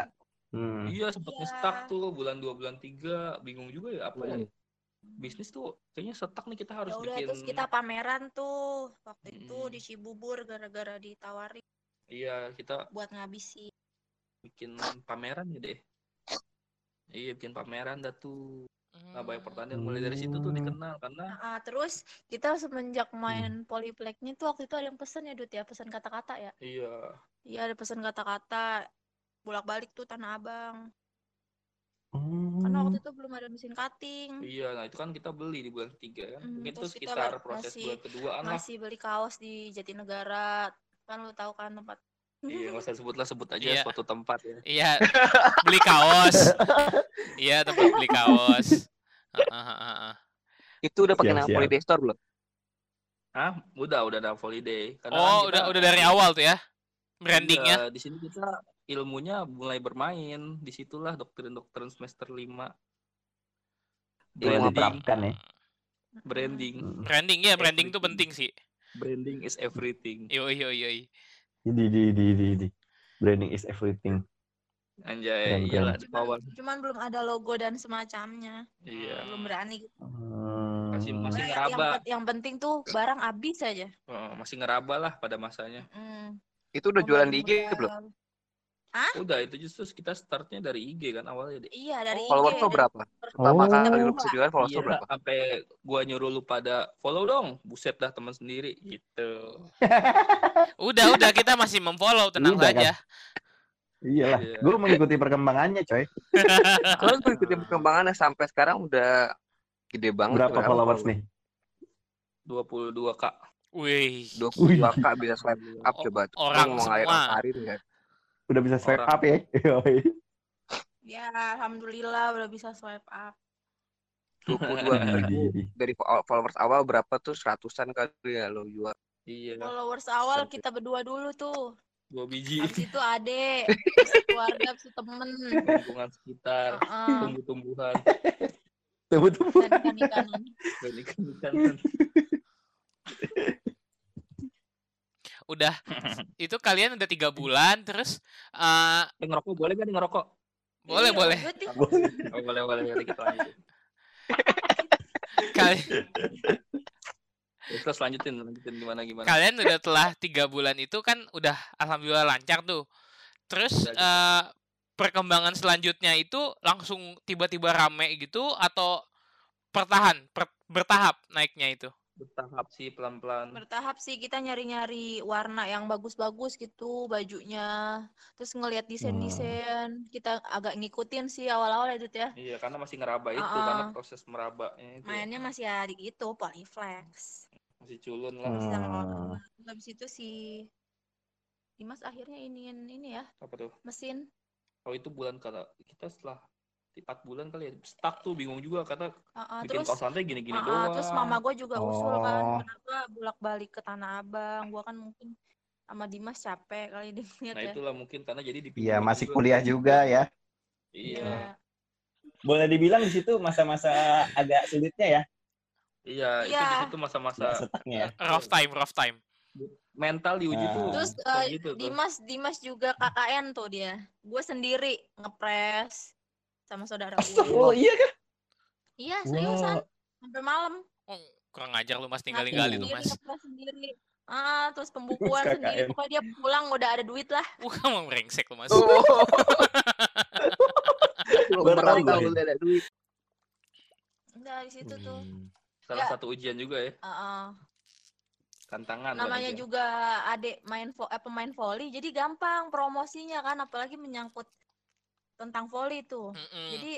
Hmm. Iya, sempat Iya. ngestak tuh bulan 2 bulan 3, bingung juga ya apa ya. Hmm. Bisnis tuh kayaknya setak nih kita harus ya udah bikin terus kita pameran tuh waktu itu Mm-mm. di Cibubur gara-gara ditawarin Iya, kita buat ngabisi. bikin pameran ya deh. Iya, bikin pameran dah tuh. Nah, banyak pertandingan mulai dari situ tuh Hmm. dikenal karena Ah, terus kita semenjak main polypleknya tuh waktu itu ada yang pesen ya Dut ya, pesan kata-kata ya. iya, Iya ada pesan kata-kata bolak-balik tuh Tanah Abang. Hmm. Karena waktu itu belum ada mesin cutting. iya. Nah, itu kan kita beli di bulan ketiga kan. Hmm, Mungkin kita sekitar ma- proses masih- bulan keduaan lah. Masih beli kaos di Jatinegara. Kan lu tahu kan tempat. Iya, nggak usah sebut lah, sebut aja Iya. suatu tempat ya. Iya, beli kaos. Iya, tempat beli kaos. Heeh, heeh, heeh. Itu udah pakai nama. Holiday Store belum? Hah? Udah, udah ada holiday. Karena kan Oh, kita- udah udah dari awal tuh ya. Brandingnya. Iya, di sini kita ilmunya mulai bermain. Di situlah doktrin-doktrin semester 5. Mulai Ilmu apa? diterapkan ya. Branding. Hmm. Branding ya, branding tuh Everything. penting sih. Branding is everything. Yo yo yo. Di di di di di. Branding is everything. Anjay, iyalah bawah. Cuman belum ada logo dan semacamnya. Iya. Belum berani. gitu. Hmm. Masih masih Yang, ngeraba. pe- yang penting tuh barang habis aja. Oh, masih ngeraba lah pada masanya. Mm. Itu udah jualan di IG Modal- belum? Udah, itu justru kita startnya dari IG kan awalnya deh. Iya dari Followers IG. lo berapa? dari- Pertama Oh. kali lu bisa jualan followers Iya, berapa? sampai gua nyuruh lu pada follow dong. Buset dah teman sendiri gitu. Udah udah kita masih memfollow tenang Udah, kan? saja. Iyalah, Iya. gue mengikuti perkembangannya, coy. Soalnya gue ikutin perkembangannya sampai sekarang udah gede banget. Berapa tuh, followers nih? 22k. Wih. 22 k bisa swipe up coba. tuh. Orang mau semua. Karin nggak? Udah bisa swipe Orang. up ya? Ya alhamdulillah udah bisa swipe up. 22 ribu Di- di- dari fo- followers awal berapa tuh seratusan kali ya lo jual. Iya, Followers awal Sampai- kita berdua dulu tuh. dua biji Habis itu itu keluarga, itu temen. lingkungan sekitar, Heeh. tumbuh-tumbuhan, Tunggu tunggu. Dan ikan-ikanan. dan ikan-ikan. Udah itu kalian udah tiga bulan terus eh Eh, ngerokok boleh gak ngerokok? boleh Iya, boleh lanjut deh. Oh, boleh boleh boleh kita lanjutin. kali Terus lanjutin lanjutin gimana gimana. kalian udah telah tiga bulan itu kan udah alhamdulillah lancar tuh terus gitu. eh, perkembangan selanjutnya itu langsung tiba-tiba rame gitu atau pertahan per- bertahap naiknya itu Bertahap sih pelan-pelan. Bertahap sih kita nyari-nyari warna yang bagus-bagus gitu bajunya. Terus ngelihat desain-desain. Kita agak ngikutin sih awal-awal ya Dut ya. Iya, karena masih ngeraba itu Uh-uh. karena proses merabanya itu Mainnya masih ya di gitu, polyflex. masih culun lah. Hmm. Sama habis itu si Dimas akhirnya ini ini ya, Apa tuh? mesin. Oh, itu bulan kata kita setelah empat bulan kali ya stuck tuh bingung juga kata Ah, ah, bikin terus gini-gini ah, doang. terus mama gue juga usul kan Oh. kenapa bolak-balik ke Tanah Abang. Gua kan mungkin sama Dimas capek kali dia Nah ya. itulah mungkin karena jadi di Iya, masih kuliah juga ya. Iya. Iya. Boleh dibilang di situ masa-masa agak sulitnya ya, Iya, itu Iya. di situ masa-masa ya. rough time rough time mental diuji Nah. tuh. Terus eh, gitu tuh. Dimas Dimas juga KKN tuh dia. Gue sendiri ngepres sama saudara gue. Oh iya kan? Iya seriusan Wow. sampai malam. oh, kurang ajar lu mas tinggal-tinggalin lu sendiri, mas sendiri. Ah, terus pembukuan sendiri. Pokoknya dia pulang udah ada duit lah. bukan mau brengsek lu mas Oh. Lu tahu gue. udah ada duit. Udah di situ tuh. Hmm. Salah Ya. satu ujian juga ya, Heeh. tantangan. buat namanya ujian. juga adik main vo eh, pemain volley jadi gampang promosinya kan apalagi menyangkut tentang volley tuh. Mm-mm. Jadi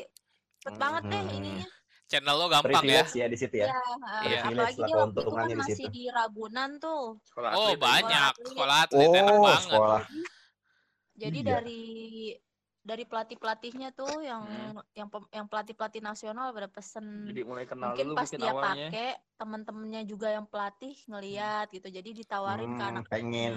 cepet banget deh Hmm. ininya. channel lo gampang ya Privilege ya di situ ya. Iya, Iya. apalagi dia waktu itu kan di masih situ. di Ragunan tuh. Sekolah oh atlet ya. banyak atlet. sekolah atlet enak Oh, banget sekolah. Jadi Iya. dari dari pelatih-pelatihnya tuh yang Hmm. yang yang pelatih-pelatih nasional pada pesen Jadi mulai kenal mungkin dulu pas mungkin dia awalnya. pakai teman-temannya juga yang pelatih ngeliat gitu jadi ditawarin ke Hmm, anak pengen.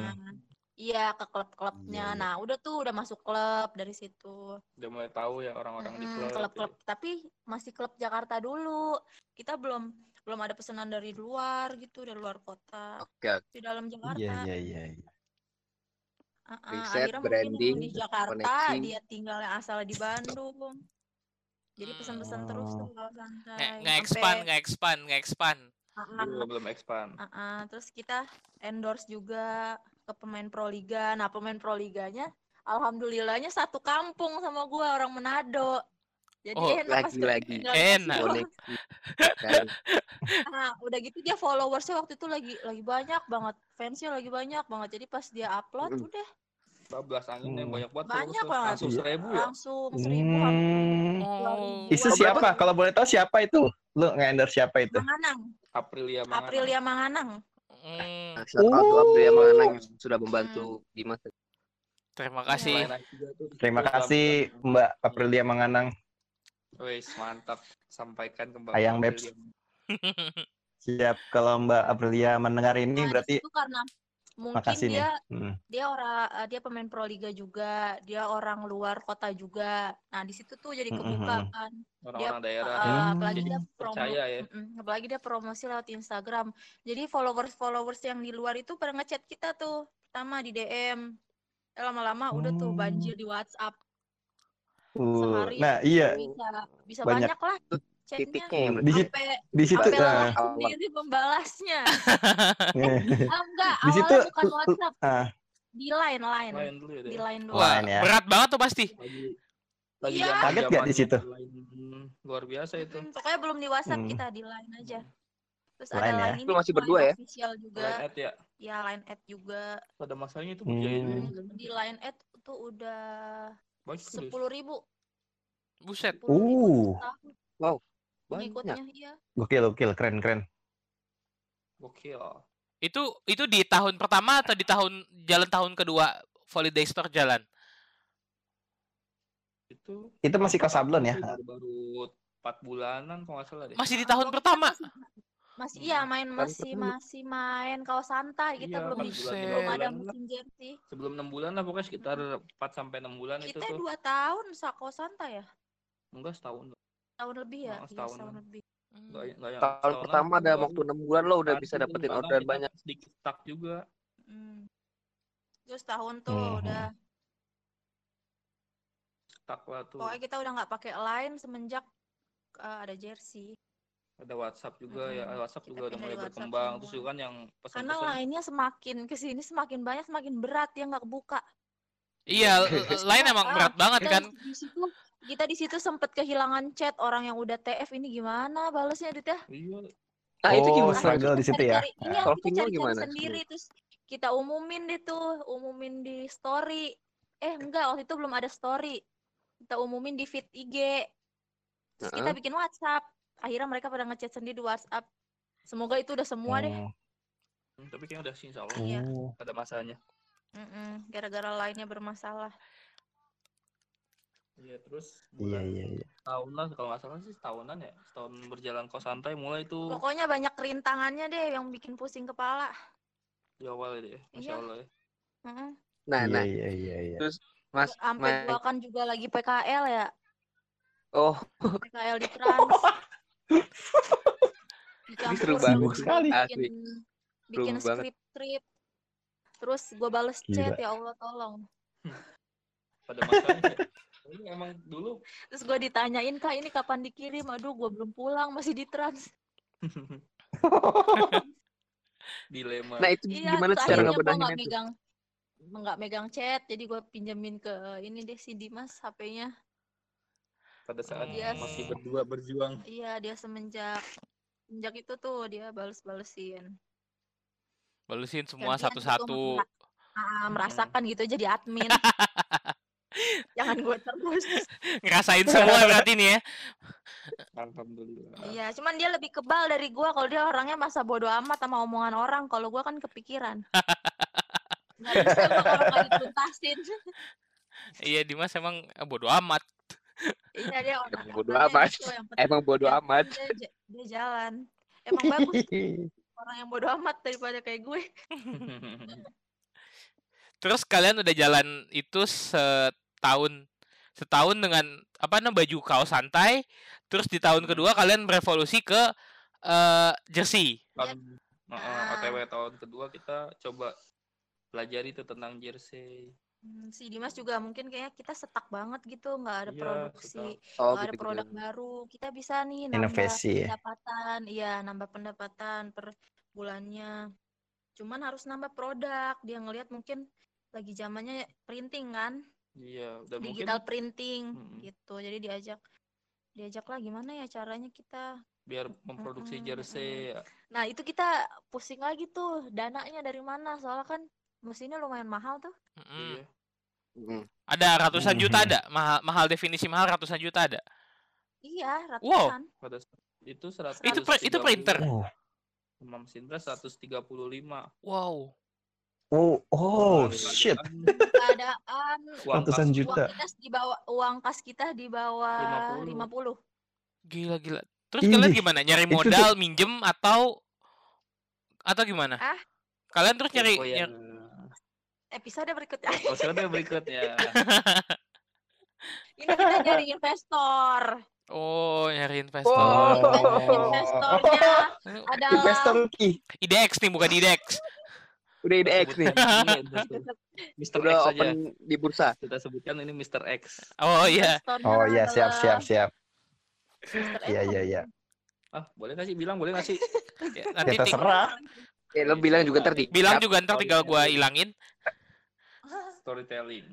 Iya ke klub-klubnya Iya, iya. nah udah tuh udah masuk klub dari situ Udah mulai tahu ya orang-orang di Mm-mm, klub. klub-klub tapi masih klub Jakarta dulu kita belum belum ada pesanan dari luar gitu dari luar kota Oke, oke. di dalam Jakarta Iya iya iya. iya. Ah, ah, Riset, akhirnya mungkin branding, yang di Jakarta koneksi. dia tinggalnya asal di Bandung jadi pesan-pesan terus tuh kalau santai nggak nggak expand nggak expand nggak expand Ah, ah, Dulu belum expand. ah, ah. terus kita endorse juga ke pemain Proliga. Nah, pemain Proliganya alhamdulillahnya satu kampung sama gua orang Manado. Jadi Oh, enak nggak dikasih Enak. Nah, udah gitu dia followersnya waktu itu lagi lagi banyak banget, fansnya lagi banyak banget. Jadi pas dia upload Mm. udah bablas angin yang Hmm. banyak banget Banyak banget. langsung Iya. seribu ya langsung seribu Hmm. Oh. Itu siapa? Kalau boleh tahu siapa itu? Lu nge-endorse siapa itu? Manganang, Aprilia Manganang. Aprilia Manganang. Hmm, Nah, shout out to Abdul yang Manganang yang sudah membantu Dimas. terima kasih. Terima kasih Mbak Aprilia Manganang. Wes mantap sampaikan ke Mbak Ayang Babs. Aprilia. Siap kalau Mbak Aprilia mendengar ini Nah, berarti situ karena mungkin makasih nih. dia Hmm. dia orang eh, dia pemain proliga juga, dia orang luar kota juga. Nah, di situ tuh jadi Mm, kebuka mm, mm. kan. orang-orang daerah Eh, Hmm. apalagi dia Jadi promo percaya ya. Apalagi dia promosi lewat Instagram. Jadi followers-followers yang di luar itu pada ngechat kita tuh, pertama di DM. Eh, Lama-lama udah tuh Hmm. banjir di WhatsApp. Uh, Sehari nah iya bisa bisa Banyak. banyak lah. Titiknya yang di situ di situ nah, sendiri membalasnya. Ah, enggak, Di situ, bukan WhatsApp, ah, di line, line. Lain dulu ya Di line doang. Wah, ya. berat banget tuh pasti. Lagi lagi zaman- Kaget nggak di situ? lain luar biasa itu. Mm, pokoknya belum di WhatsApp Hmm. kita di line aja. Terus Line ada ya? line ini Lu masih berdua ya? official juga. Line ad ya. Ya line ad juga. Pada masanya itu Hmm. Hmm. Di line ad tuh udah sepuluh ribu. Buset. Uh. Wow. Pengikutnya Banyak. iya. gokil gokil keren keren. Gokil. Itu itu di tahun pertama atau di tahun jalan tahun kedua Holiday Store jalan? Itu Itu masih Kasablon ya? Baru 4 bulanan kalau nggak salah deh. Masih di Ah, tahun pertama. Masih, iya main masih masih main kaos santai kita Iya, belum empat bulan, lima belum ada musim jersey. Sebelum 6 bulan lah pokoknya sekitar 4 sampai 6 bulan itu Kita tuh. dua tahun kaos santai ya. Enggak setahun. Tahun lebih ya. Oh, Iya, setahunan. setahun lebih. Enggak, enggak yang Tahun setahunan pertama ada waktu 6 bulan lo udah bisa dapetin karena orderan kita banyak. Sedikit stuck juga. Hmm. Terus tahun tuh Hmm. udah Stuck lah tuh. pokoknya kita udah nggak pakai line semenjak uh, ada jersey. Ada WhatsApp juga ya. Mm-mm. WhatsApp Kita juga udah mulai WhatsApp berkembang. semua. Terus juga kan yang Karena pesan-pesan lainnya semakin ke sini semakin banyak semakin berat ya nggak kebuka. Iya, lain emang Ah, berat banget kan. di situ kita di situ sempet kehilangan chat orang yang udah TF ini gimana balesnya Dit ya? Iya. Ah itu Oh, gimana? struggle di situ ya? Iya, kita gimana? sendiri terus kita umumin deh tuh, umumin di story. Eh enggak, waktu itu belum ada story. Kita umumin di feed IG. Terus kita Heeh. bikin WhatsApp. Akhirnya mereka pada ngechat sendiri di WhatsApp. Semoga itu udah semua deh. Oh. Hmm, Tapi kayaknya udah sih insya Allah. Iya. Oh. Ada masanya. Mm-mm, Gara-gara lainnya bermasalah. Iya terus Iya iya iya. tahunan kalau nggak salah sih tahunan ya setahun berjalan kos santai mulai tuh Pokoknya banyak rintangannya deh yang bikin pusing kepala. di awal itu ya masya Iya. Allah ya. Nah, Iya nah, iya iya iya. Mas, Sampai Mas, gua kan juga lagi PKL ya. oh, PKL di Trans. Ini seru banget sekali. bikin bikin skrip-skrip. Terus gue bales Gila. chat ya Allah tolong. pada masanya ya. Ini emang dulu Terus gue ditanyain kak ini kapan dikirim? Aduh gue belum pulang masih di Trans. dilema nah itu Iya, gimana cara ngebedahin nggak itu? megang nggak megang chat, jadi gue pinjemin ke ini deh si Dimas HP-nya. pada saat Yes. masih berdua berjuang Iya dia semenjak semenjak itu tuh dia bales-balesin. Balesin semua gitu, satu-satu. Ah, merasakan gitu jadi admin. Jangan gue terus. Ngerasain semua berarti nih ya. alhamdulillah Iya, cuman dia lebih kebal dari gua kalau dia orangnya masa bodoh amat sama omongan orang. Kalau gua kan kepikiran. Nggak bisa kalau dituntasin. Iya, Dimas emang eh, bodo amat. iya dia orang Emang bodo orangnya amat. gitu, Emang bodo yang amat. Dia, dia jalan. Emang bagus orang yang bodoh amat daripada kayak gue. Terus kalian udah jalan itu setahun setahun dengan apa namanya baju kaos santai. Terus di tahun kedua kalian berevolusi ke eh, jersey. tahun Ah. uh, OTW tahun kedua kita coba pelajari tuh tentang jersey Hmm, si Dimas juga mungkin kayaknya kita setak banget gitu, nggak ada Iya, produksi, Oh, nggak ada produk baru. Kita bisa nih nambah Inovasi ya. pendapatan, iya nambah pendapatan per bulannya. cuman harus nambah produk dia ngelihat mungkin lagi zamannya printing kan Iya, mungkin digital printing Mm-mm. gitu jadi diajak diajak lah gimana ya caranya kita biar memproduksi Mm-mm, jersey nah itu kita pusing lagi tuh dananya dari mana soalnya kan mesinnya lumayan mahal tuh Mm-mm. iya. Mm. Ada ratusan juta Mhm. ada, mahal, mahal definisi mahal ratusan juta ada. iya Wow. ratusan pada saat itu 100 Itu per- itu printer. Sama mesin press 135 Wow. Oh, oh, shit. keadaan uang Ratusan kas juta. uang kita di bawah uang kas kita di bawah 50. 50 Gila gila. Terus Ih, kalian gimana? Nyari itu modal, minjem atau atau gimana? Ah. Kalian terus nyari, Oh, ya. nyari- episode berikutnya Episode berikutnya. ini kita nyari investor Oh, nyari investor. Oh. investornya adalah Investor Ki. IDX nih bukan IDX. Udah nih. Ini investor. Mr. Udah X aja. open di bursa. Kita sebutkan ini Mr. X. Oh iya. Oh iya, siap, adalah siap, siap. X Iya, iya, iya. Ah, boleh nggak sih bilang boleh nggak sih? Ya, Ya nanti ting- terserah. Eh, lo bilang juga ntar bilang juga ntar tinggal gua ilangin. Storytelling.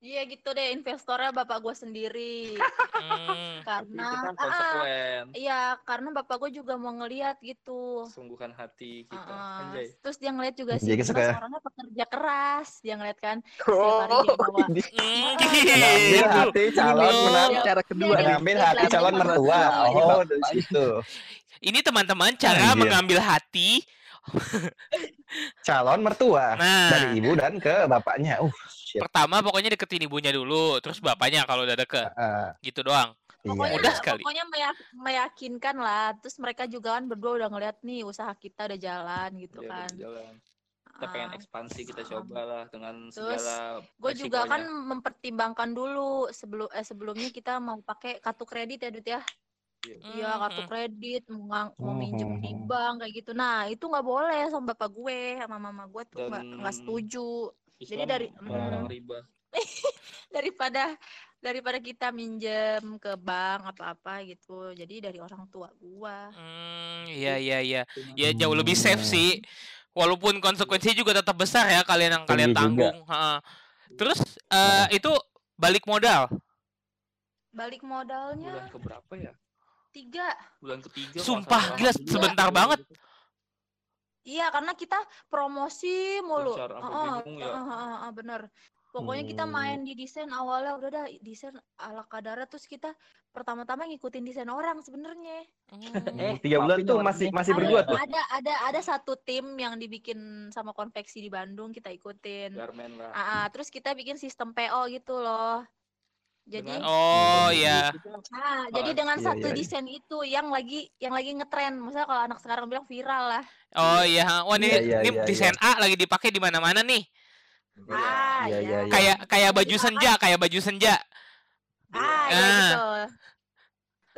Iya gitu deh investornya bapak gue sendiri Hmm. Karena kita ah, konsekuen. iya karena bapak gue juga mau ngeliat gitu Sungguhkan hati kita. Ah, Anjay. terus dia ngeliat juga sih suka- orangnya pekerja keras dia ngeliat kan Oh, hari dia bawa hati calon Oh. menantu. Iya, cara kedua iya. Ngambil hati belajar calon mertua. Oh, dari situ. Ini teman-teman cara Anjir. mengambil hati. Calon mertua. Nah, Dari ibu dan ke bapaknya. Uh, shit. pertama pokoknya deketin ibunya dulu, terus bapaknya kalau udah deket. Ah, Gitu doang. pokoknya Mudah sekali. pokoknya meyak- meyakinkan lah terus mereka juga kan berdua udah ngeliat nih usaha kita udah jalan gitu Iya, kan berjalan. Kita pengen Ah. ekspansi, kita coba lah dengan Terus, segala gue juga kan mempertimbangkan dulu sebelum eh sebelumnya kita mau pakai kartu kredit ya Dut ya Iya kartu Mhm. kredit mau, ngang- mau minjem di bank kayak gitu. Nah itu nggak boleh sama bapak gue sama mama gue tuh nggak Dan nggak setuju. Islam dari- melarang mm. riba. Daripada daripada kita minjem ke bank apa-apa gitu. Jadi dari orang tua gua. Hmm, iya iya iya. Cuma- Ya jauh lebih safe sih. Walaupun konsekuensinya juga tetap besar ya kalian yang kalian tanggung. Ha. Terus eh, itu balik modal. Balik bulan modalnya ke berapa ya? tiga. Bulan ketiga. Sumpah, gila, sebentar Iya, banget. gitu. Iya karena kita promosi mulu. Sampai Heeh, bingung ya. heeh, heeh, heeh, bener. Pokoknya kita Hmm. main di desain awalnya udah dah desain ala kadara terus kita pertama-tama ngikutin desain orang sebenarnya. Eh, tiga bulan tuh masih masih berdua tuh. ada ada ada satu tim yang dibikin sama konveksi di Bandung kita ikutin. Garmen lah. Ah, ah, terus kita bikin sistem PO gitu loh. Jadi Dengan- Oh iya. nah, jadi Ah, dengan iya, satu iya, iya. desain itu yang lagi yang lagi ngetren. Misalnya kalau anak sekarang bilang viral lah. Oh iya. Wah ini, Iya, iya, ini iya, desain A lagi dipakai di mana-mana nih. Ah, Iya, iya. iya, iya. Kayak kayak baju senja, kayak baju senja. Ah, iya Ah. gitu.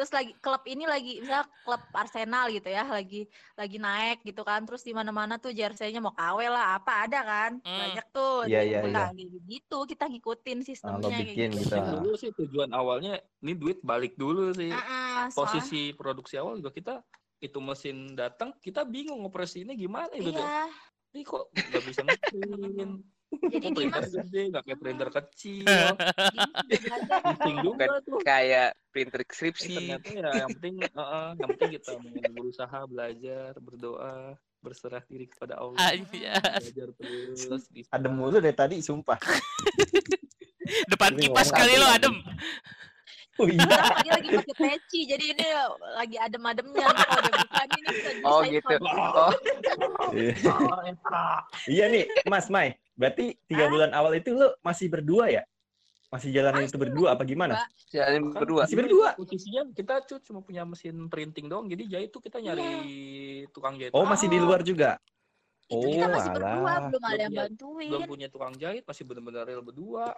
Terus lagi klub ini lagi misalnya klub Arsenal gitu ya, lagi lagi naik gitu kan. Terus di mana-mana tuh jersey-nya mau KW lah, apa ada kan? Hmm. Banyak tuh. Iya, Jadi iya, nah, gitu kita ngikutin sistemnya kayak bikin gitu. Tapi dulu sih tujuan awalnya ini duit balik dulu sih. Soalnya- Posisi produksi awal juga kita itu mesin datang kita bingung ngoperasinya gimana itu tuh. Iya. Ini kok nggak bisa ngeprint. Jadi printer Dimas gede nggak kayak printer kecil. Pusing juga tuh. Kayak printer Eh, skripsi. ternyata ya yang penting heeh, yang penting kita mau berusaha belajar berdoa berserah diri kepada Allah Anjas. belajar terus Adem mulu dari tadi, sumpah. Depan Ini kipas kali lo lagi? adem. Oh iya. Dia lagi pakai peci, jadi ini lagi adem-ademnya. Kalau ini bisa Oh gitu. info. Oh, Iya nih, Mas Mai. Berarti tiga bulan awal itu lu masih berdua ya? Masih jalanin itu Masih, berdua apa gimana? jalan Kan berdua. Masih berdua? posisinya kita cuy cuma punya mesin printing doang jadi jahit tuh kita nyari tukang jahit Oh, masih di luar juga. Itu kita Oh, masih berdua, alah. belum ada yang bantuin. belum punya tukang jahit masih bener-bener real berdua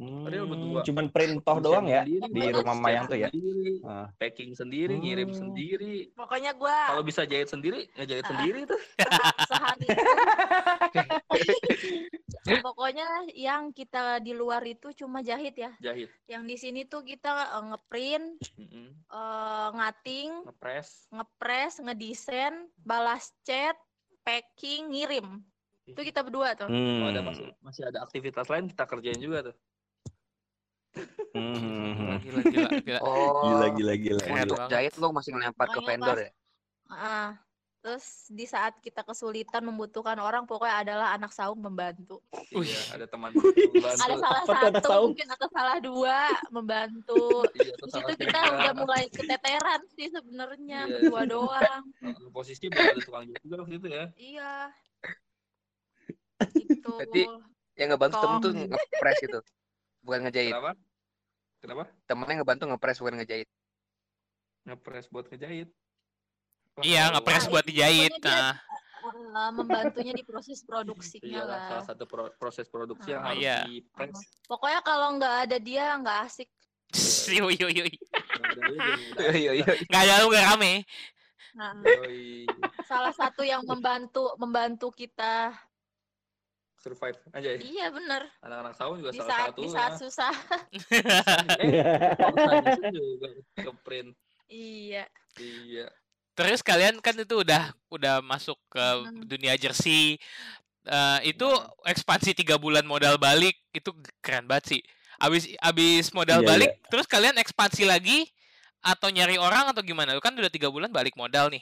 Padahal Hmm, berdua. cuman print toh Desain doang ya sendiri, di rumah Mayang tuh ya. sendiri, Ah. packing sendiri ngirim Hmm. sendiri Pokoknya gua kalau bisa jahit sendiri ngejahit Ah. sendiri tuh sehari pokoknya yang kita di luar itu cuma jahit ya. jahit Yang di sini tuh kita eh, ngeprint, Mm-mm. eh, ngating, ngepres ngepres, ngedesain, balas chat, packing, ngirim. Itu kita berdua tuh. Hmm. Oh, ada masih, masih ada aktivitas lain kita kerjain juga tuh. Hmm. Gila, gila, gila. Oh, Gila gila gila. Untuk jahit lo masih ngelempar ke vendor pas- ya? Ah, terus di saat kita kesulitan membutuhkan orang, pokoknya adalah anak saung membantu. Wih. Iya, ada teman membantu. Ada salah apa satu, saung? mungkin atau salah dua membantu. Iya, salah kita tiga. udah mulai keteteran sih sebenarnya Iya. berdua doang. Nah, Posisi ada tukang jahit juga waktu itu ya. Iya. Gitu. Berarti Yang ngebantu temen tuh ngepres gitu. Bukan ngejahit. Kenapa? Kenapa? Temennya ngebantu ngepres bukan ngejahit. Ngepres buat ngejahit. Wah, Iya, ngepres buat dijahit. Pokoknya dia- Nah, Eh, membantunya di proses produksinya Iya, lah. salah satu pro- proses produksi yang Ah, harus iya. dipres. Pokoknya kalau nggak ada dia nggak asik. yoi, yoi, yoi. Nggak jauh, nggak rame. Nah, salah satu yang membantu membantu kita. Survive aja ya. Iya bener. Anak-anak saung juga Di salah saat satu. di saat ya. susah. Eh, juga ngeprint. iya. Iya. Terus kalian kan itu udah udah masuk ke Hmm. dunia jersey. Eh, itu ekspansi tiga bulan modal balik itu keren banget sih. Abis abis modal Iya, balik, terus kalian ekspansi lagi atau nyari orang atau gimana? Lu kan udah tiga bulan balik modal nih.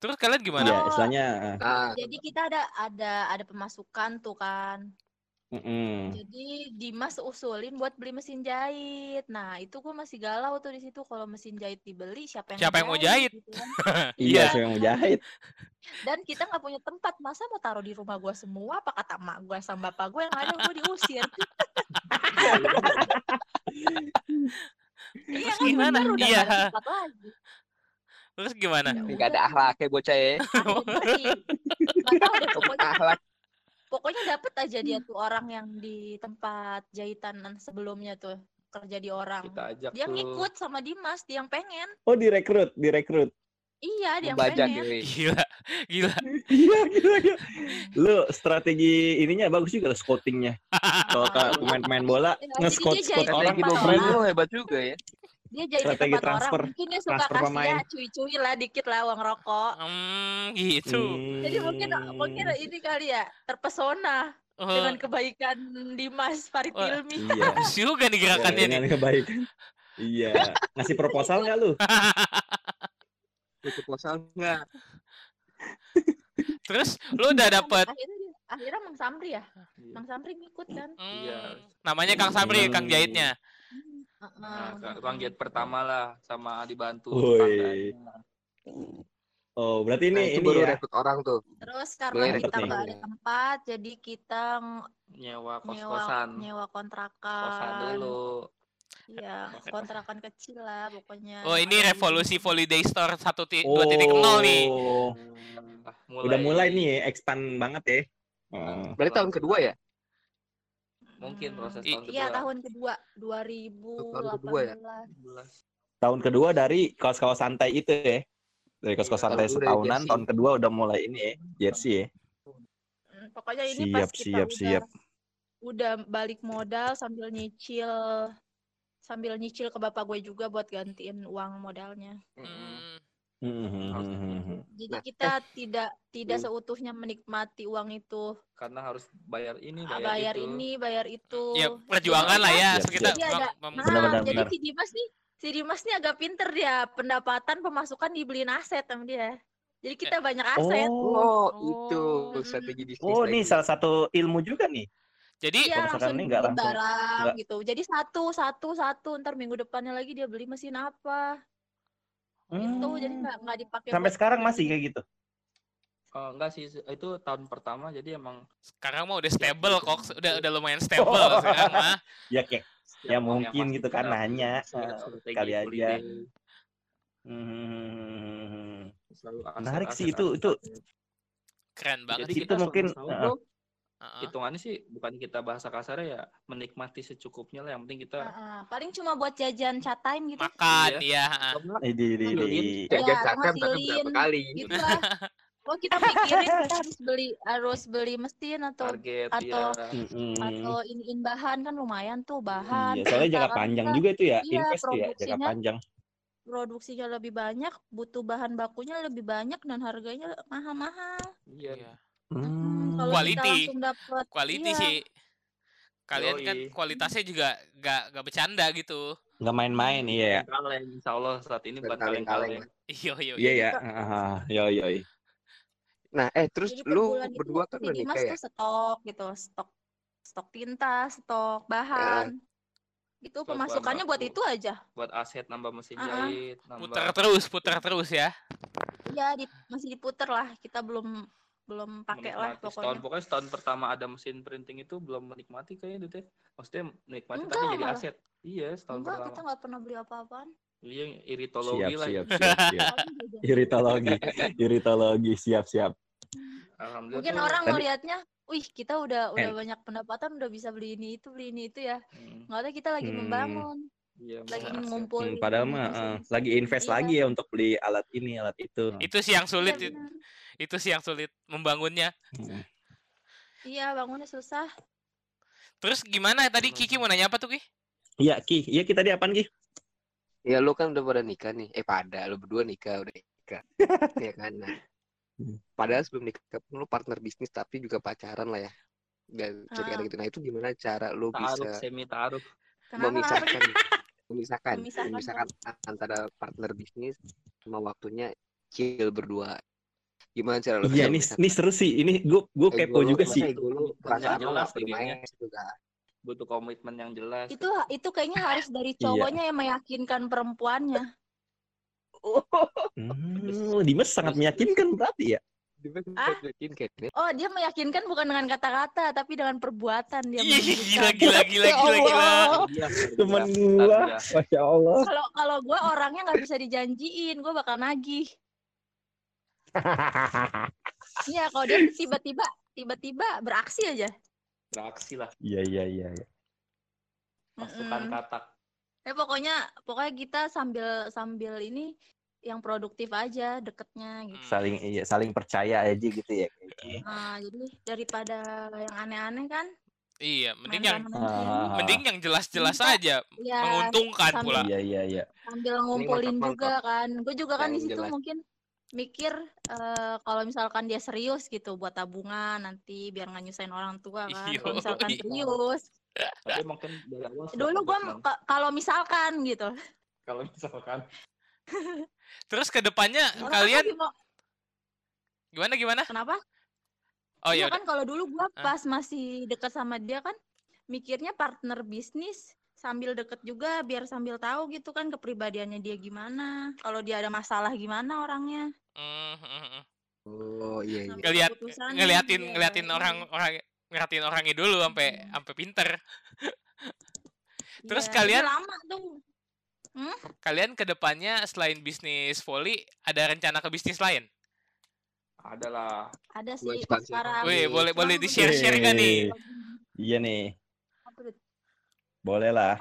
Terus kalian gimana? Iya, Oh. istilahnya. Nah, Jadi kita ada ada ada pemasukan tuh kan. mm-mm. Jadi Dimas usulin buat beli mesin jahit. Nah itu gue masih galau tuh di situ kalau mesin jahit dibeli siapa yang Siapa yang mau jahit? gitu kan. Iya, Iya. saya yang mau jahit. Dan kita nggak punya tempat masa mau taruh di rumah gue semua? Apa kata mak gue sama bapak gue yang ada gue diusir? iya Terus kan gimana? udah Iya. tempat lagi. Terus gimana? Ya nggak ada akhlaknya bocah ya. Pokoknya Akhlak. pokoknya dapet aja dia tuh orang yang di tempat jahitan sebelumnya tuh kerja di orang. Kita ajak Dia tuh. ngikut sama Dimas, dia yang pengen. Oh, direkrut, direkrut. Iya, dia yang Membajak pengen. ya. Gila, gila. Iya, gila, gila. Lu strategi ininya bagus juga lo scoutingnya. Kalau ke pemain-pemain bola Ya, jadi nge-scout orang Strategi hebat juga ya. Dia jadi di Strategi tempat transfer, orang. Mungkin dia suka kasih pemain. ya cuy-cuy lah dikit lah uang rokok. Hmm, gitu. Jadi mungkin mungkin Hmm, ini kali ya terpesona Oh, dengan kebaikan Dimas Farid Wah. Ilmi. Iya. bagus juga nih Ya, gerakannya nih. dengan kebaikan. Iya. Ngasih proposal nggak lu? Proposal enggak? Terus lu udah dapet Akhirnya akhirnya Mang Samri ya. Iya. Mang Samri ngikut kan. Iya. Hmm, namanya Kang Sabri, Kang Hmm. jahitnya. Nah, Heeh. ruang jahit pertama lah sama dibantu Woi. Oh, berarti Nah, ini itu ini baru ya. rekrut orang tuh. Terus karena Boleh kita nggak ada tempat, jadi kita nyewa nyewa kos-kosan. nyewa Kosan kontrakan. dulu. Iya, kontrakan kecil lah pokoknya. Oh, ini Ada revolusi Holiday Store 1.2.0 nih. Oh, Ah, udah mulai nih expand banget ya. Oh. Berarti tahun kedua ya? Mungkin proses Hmm, tahun kedua. Iya, tahun kedua 2018. Tahun kedua ya? Tahun kedua dari kaos-kaos santai itu ya. Dari kaos-kaos Iya, santai tahun kedua dari setahunan, jersey. tahun kedua udah mulai ini ya, jersey ya. Hmm, Pokoknya ini pas Siap, kita siap, udah siap. udah balik modal sambil nyicil sambil nyicil ke bapak gue juga buat gantiin uang modalnya. Hmm, Hmm. Jadi Nah, kita tidak tidak Hmm. seutuhnya menikmati uang itu. Karena harus bayar ini, Ah, bayar, bayar itu. ini, bayar itu. Ya perjuangan lah ya. So, kita. Jadi ada- mem- Nah, Benar-benar, jadi benar. si Dimas nih, si Dimas nih agak pinter dia. Pendapatan pemasukan dibeliin aset sama dia. Jadi kita banyak aset. Oh, Oh, Oh. itu Mm-mm. strategi bisnis. oh ini salah satu ilmu juga nih. Jadi Iya misalkan langsung ini nggak beli langsung- barang nggak- gitu. Jadi satu, satu, satu. Ntar minggu depannya lagi dia beli mesin apa. Itu jadi Hmm. nggak nggak dipakai. Sampai buat sekarang masih kayak gitu. Oh, enggak sih, itu tahun pertama jadi emang sekarang mah udah stable kok, udah udah lumayan stable Oh. sekarang mah. Ya kayak Ya, mungkin masuk gitu kan, nanya, eh, kali aja. holiday. hmm. Menarik sih itu itu. Keren banget Jadi sih. kita Itu mungkin, Heeh. hitungannya sih bukan kita bahasa kasarnya ya menikmati secukupnya lah yang penting kita Heeh, paling cuma buat jajan chat time gitu. Makan ya. di, di, di. Ya, Ya, jangan catat tapi ngasilin berapa kali. Gitu lah. Oh kita pikirin kita harus beli harus beli mesin atau target atau- ya Mm-mm. atau iniin bahan kan lumayan tuh bahan. Iya, soalnya jangka panjang kita juga itu ya, iya, invest ya, jangka panjang. produksinya lebih banyak, butuh bahan bakunya lebih banyak dan harganya mahal-mahal. Iya. Iya. Mm, Hmm. Kalau kita Quality. langsung dapet, Quality iya. sih. Kalian kan Yoi. kualitasnya juga gak, gak bercanda gitu. Nggak main-main, iya ya. Kaleng, insya Allah saat ini bukan Kaleng-kaleng kaleng-kaleng. Iya, iya, Iya ya. Ah, Yo yo. Nah, eh terus Jadi lu itu berdua kan udah nikah ya? tuh stok gitu, stok stok tinta, stok bahan. Itu Stok bahan pemasukannya buat itu aja. Buat aset nambah mesin Ah, ah. jahit, nambah Putar terus, putar terus ya. Iya, di- masih diputer lah. Kita belum belum pakai lah menikmati setahun pokoknya. pokoknya setahun pertama ada mesin printing itu belum menikmati kayaknya Dut ya. Maksudnya menikmati Enggak, tapi jadi malah. aset. Iya, setahun Enggak, kita pertama. nggak pernah beli apa-apaan. Iya, Siap iritologi lah. siap siap siap. Iritologi, iritologi, siap siap. Alhamdulillah Mungkin tuh, orang Tadi- ngelihatnya, wih kita udah udah En- banyak pendapatan, udah bisa beli ini itu, beli ini itu ya. hmm, Nggak tahu kita lagi Hmm. membangun, iya, lagi ngumpulin. Hmm, padahal mah eh, lagi invest Iya. lagi ya untuk beli alat ini, alat itu. Itu sih yang sulit. it- benar. Itu sih yang sulit membangunnya. Hmm. Iya, bangunnya susah. Terus gimana tadi Kiki mau nanya apa tuh Ki? Iya Ki, iya kita di apaan Ki? Ya lu kan udah pada nikah nih. Eh pada lu berdua nikah udah nikah. Iya kan. Nah. Hmm. Padahal sebelum nikah pun lu partner bisnis tapi juga pacaran lah ya. Dan cerita Ah. gitu. Nah itu gimana cara lu Taaruf, bisa semi harus memisahkan memisahkan Memisahkan memisahkan antara partner bisnis sama waktunya chill berdua. Gimana cara lu Iya, ini memisahkan? ini seru sih. Ini gue gue kepo juga sih. Ego jelas nih juga. Butuh komitmen yang jelas. itu itu kayaknya harus dari Iya. cowoknya yang meyakinkan perempuannya. Hmm, Dimas sangat meyakinkan berarti ya. Ah? Oh, dia meyakinkan bukan dengan kata-kata, tapi dengan perbuatan dia Ih, gila gila gila Ya gila gila. Iya, Temen iya, gua, masya Allah. Kalau kalau gue orangnya nggak bisa dijanjiin, gue bakal nagih. Iya, kalau dia tiba-tiba tiba-tiba beraksi aja. Beraksi lah. Iya iya iya. iya. Pasukan Mm-mm. katak. Ya pokoknya pokoknya kita sambil sambil ini yang produktif aja deketnya gitu. Saling iya saling percaya aja gitu ya. Nah, jadi daripada yang aneh-aneh kan, Iya, mending yang. Ah. mending yang jelas-jelas Bisa. aja, Ya, menguntungkan sambil- pula. Iya iya iya. sambil ngumpulin mantap, juga kan. Gue juga kan di situ jelas. mungkin mikir eh, kalau misalkan dia serius gitu buat tabungan nanti biar nggak nyusahin orang tua kan. Kalau misalkan Yoi. serius, Tapi mungkin dari awal sudah dulu gue kalau misalkan gitu. kalau misalkan Terus ke depannya Orang kalian mau- gimana gimana? kenapa? Oh Iya ya kan kalau dulu gua Ah. pas masih dekat sama dia kan mikirnya partner bisnis sambil deket juga biar sambil tahu gitu kan kepribadiannya dia gimana. Kalau dia ada masalah gimana orangnya. Oh iya iya. Ngeliat ngeliatin iya, ngeliatin iya. orang orang ngeliatin orangnya dulu sampai Hmm. sampai pinter. Terus Iya, kalian- lama tuh. Kalian ke depannya selain bisnis volley ada rencana ke bisnis lain? adalah Ada sih sekarang. Wih, boleh boleh di share share kan nih? Iya nih. Boleh lah.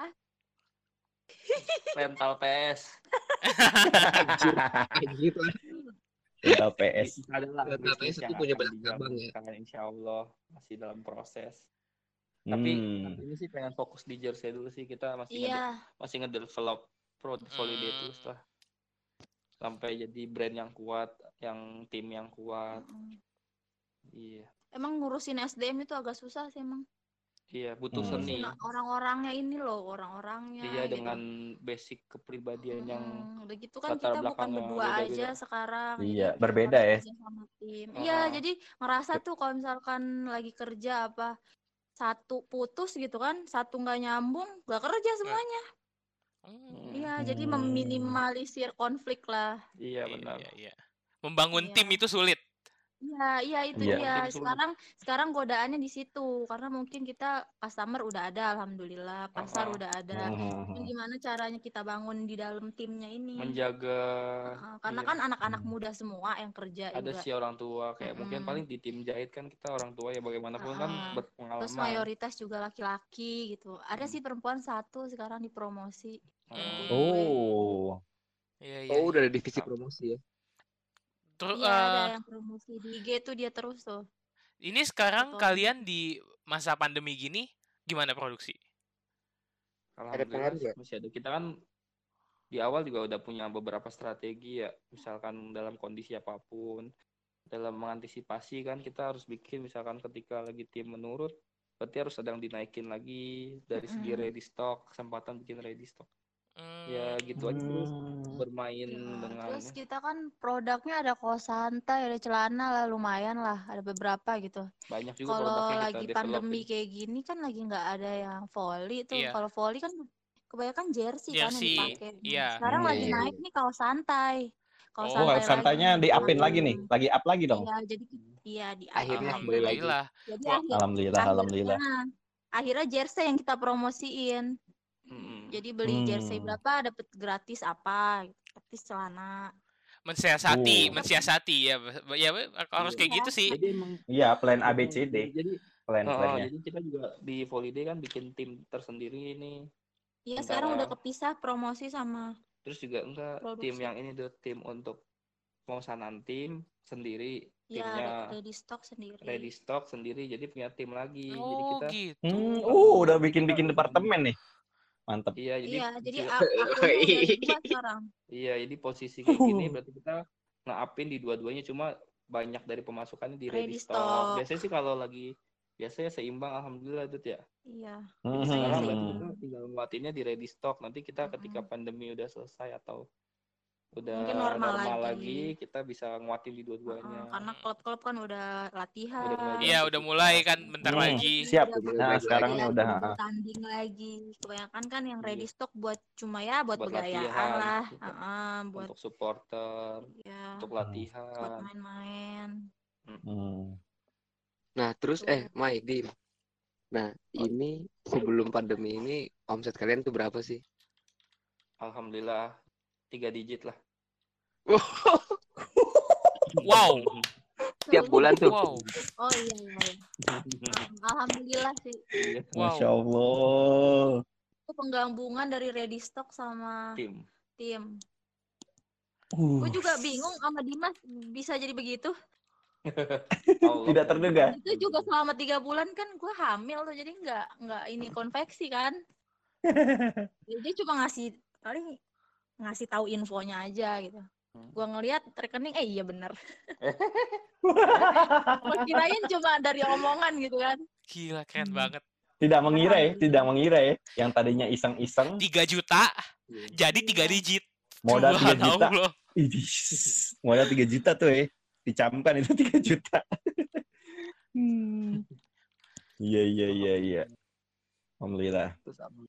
rental PS. Anjir lah. Rental PS. adalah Rental PS itu punya banyak cabang ya? dijalankan, insya Allah masih dalam proses. Tapi Hmm. ini sih pengen fokus di jersey dulu sih kita masih ngede- Iya, masih ngedevelop dia Hmm. terus lah sampai jadi brand yang kuat, yang tim yang kuat. mm. Iya, emang ngurusin SDM itu agak susah sih emang. iya butuh Hmm. seni. Nah, orang-orangnya ini loh, orang-orangnya. Iya gitu. dengan basic kepribadian yang Mm, udah gitu kan kita bukan berdua aja sekarang. jadi Iya, kita berbeda ya. kerja sama tim. Iya, Heeh. jadi ngerasa tuh kalau misalkan lagi kerja apa satu putus gitu kan, satu nggak nyambung, nggak kerja semuanya. Hmm, Iya, jadi Hmm. meminimalisir konflik lah. iya iya, benar. iya, iya. Membangun Iya. tim itu sulit. Iya, iya itu Iya. dia. Sekarang sekarang godaannya di situ karena mungkin kita customer udah ada, alhamdulillah, pasar Heeh. udah ada. Hmm. Ini Gimana caranya kita bangun di dalam timnya ini? Menjaga Heeh, karena iya. kan anak-anak Hmm. muda semua yang kerja ada juga. sih orang tua kayak mungkin Mm-mm. paling di tim jahit kan kita orang tua ya bagaimanapun kan Ah. Mm. Terus berpengalaman. mayoritas juga laki-laki gitu. Ada Hmm. sih perempuan satu sekarang dipromosi. Heeh. Gue. Oh. Iya, iya. Oh iya. udah ada divisi promosi ya. Terus Iya, ada eh, yang promosi di IG tuh dia terus tuh. ini sekarang Betul. kalian di masa pandemi gini gimana produksi? Alhamdulillah pengaruh nggak? masih ada. Kita kan di awal juga udah punya beberapa strategi ya misalkan dalam kondisi apa pun dalam mengantisipasi kan kita harus bikin misalkan ketika lagi tim menurut berarti harus sedang dinaikin lagi dari segi ready stock kesempatan bikin ready stock Hmm, ya gitu aja terus Hmm. bermain Ya, dengan terus kita kan produknya ada kaos santai, ada celana lah lumayan lah, ada beberapa gitu. banyak juga Kalau lagi developin. pandemi kayak gini kan lagi nggak ada yang volley tuh. Iya. Kalau volley kan kebanyakan jersey, kan Jersey, yang dipakai. Nah, iya. Sekarang Hmm, lagi naik nih kaos santai. Kaos Oh, Oh, santai santainya lagi. di-upin lagi nih, lagi up lagi dong. Iya, jadi iya di Akhirnya up kembali lagi. Alhamdulillah. Jadi akhir, Alhamdulillah, alhamdulillah. akhirnya akhirnya jersey yang kita promosiin. Mm-mm. Jadi beli jersey Hmm. berapa dapat gratis apa? Gratis celana. Mensiasati, Oh. mensiasati ya. Ya harus kayak gitu sih. jadi emang Iya, plan A, B, emang C, D. jadi Plan-plannya. Oh, jadi kita juga di Holiday kan bikin tim tersendiri ini. Iya, sekarang udah kepisah promosi sama Terus juga enggak tim Produksi. yang ini tuh tim untuk pemesanan tim sendiri, ya timnya ready stock sendiri. ready stock sendiri, jadi punya tim lagi. Jadi Oh, kita gitu. Hmm, uh, udah bikin-bikin departemen nih. Mantep. iya jadi Iya, jadi kita- ak- akunnya udah dua sekarang. iya jadi posisi kayak gini berarti kita nge-upin di dua-duanya cuma banyak dari pemasukannya di ready, Ready stock. stock. Biasanya sih kalau lagi biasanya seimbang alhamdulillah itu ya. Iya. Jadi sekarang Hmm. berarti kita tinggal nguatinnya di ready stock. Nanti kita ketika pandemi udah selesai atau udah Mungkin normal normal, lagi. lagi. kita bisa nguatin di dua-duanya. karena klub-klub kan udah latihan. Udah mulai Iya, udah mulai kan bentar Hmm, lagi. Siap. Udah Nah, mulai sekarang lagi, nih udah, udah ah. bertanding lagi. Kebanyakan kan yang ready Iya. stock buat cuma ya buat, Buat latihan, lah. gitu. Heeh, buat Untuk supporter, ya untuk Hmm. buat latihan. main-main. Hmm. Nah, terus eh, Mai, Dim. Nah, ini sebelum pandemi ini omset kalian tuh berapa sih? Alhamdulillah tiga digit lah. Wow. Tiap bulan tuh. Wow. Oh iya iya. iya. Alhamdulillah sih. Wow. Masya Allah. Itu penggabungan dari ready stock sama tim. tim. Uh, Gue juga bingung sama Dimas bisa jadi begitu. Allah. tidak terduga. Itu juga selama tiga bulan kan gue hamil tuh jadi nggak nggak ini konveksi kan. Dia cuma ngasih kali ngasih tahu infonya aja gitu. Hmm. Gua ngelihat rekening eh iya bener. Gua kirain cuma dari omongan gitu kan. Gila, keren Hmm. banget. Tidak mengira ya, tidak mengira ya. Yang tadinya iseng-iseng, 3 juta Iya. jadi 3 Iya. digit. modal 3 Tuhan juta. Allah. Idih, modal 3 juta tuh ya. Dicamkan itu 3 juta. Hmm. Iya, iya, iya, iya. Alhamdulillah. Terus apa?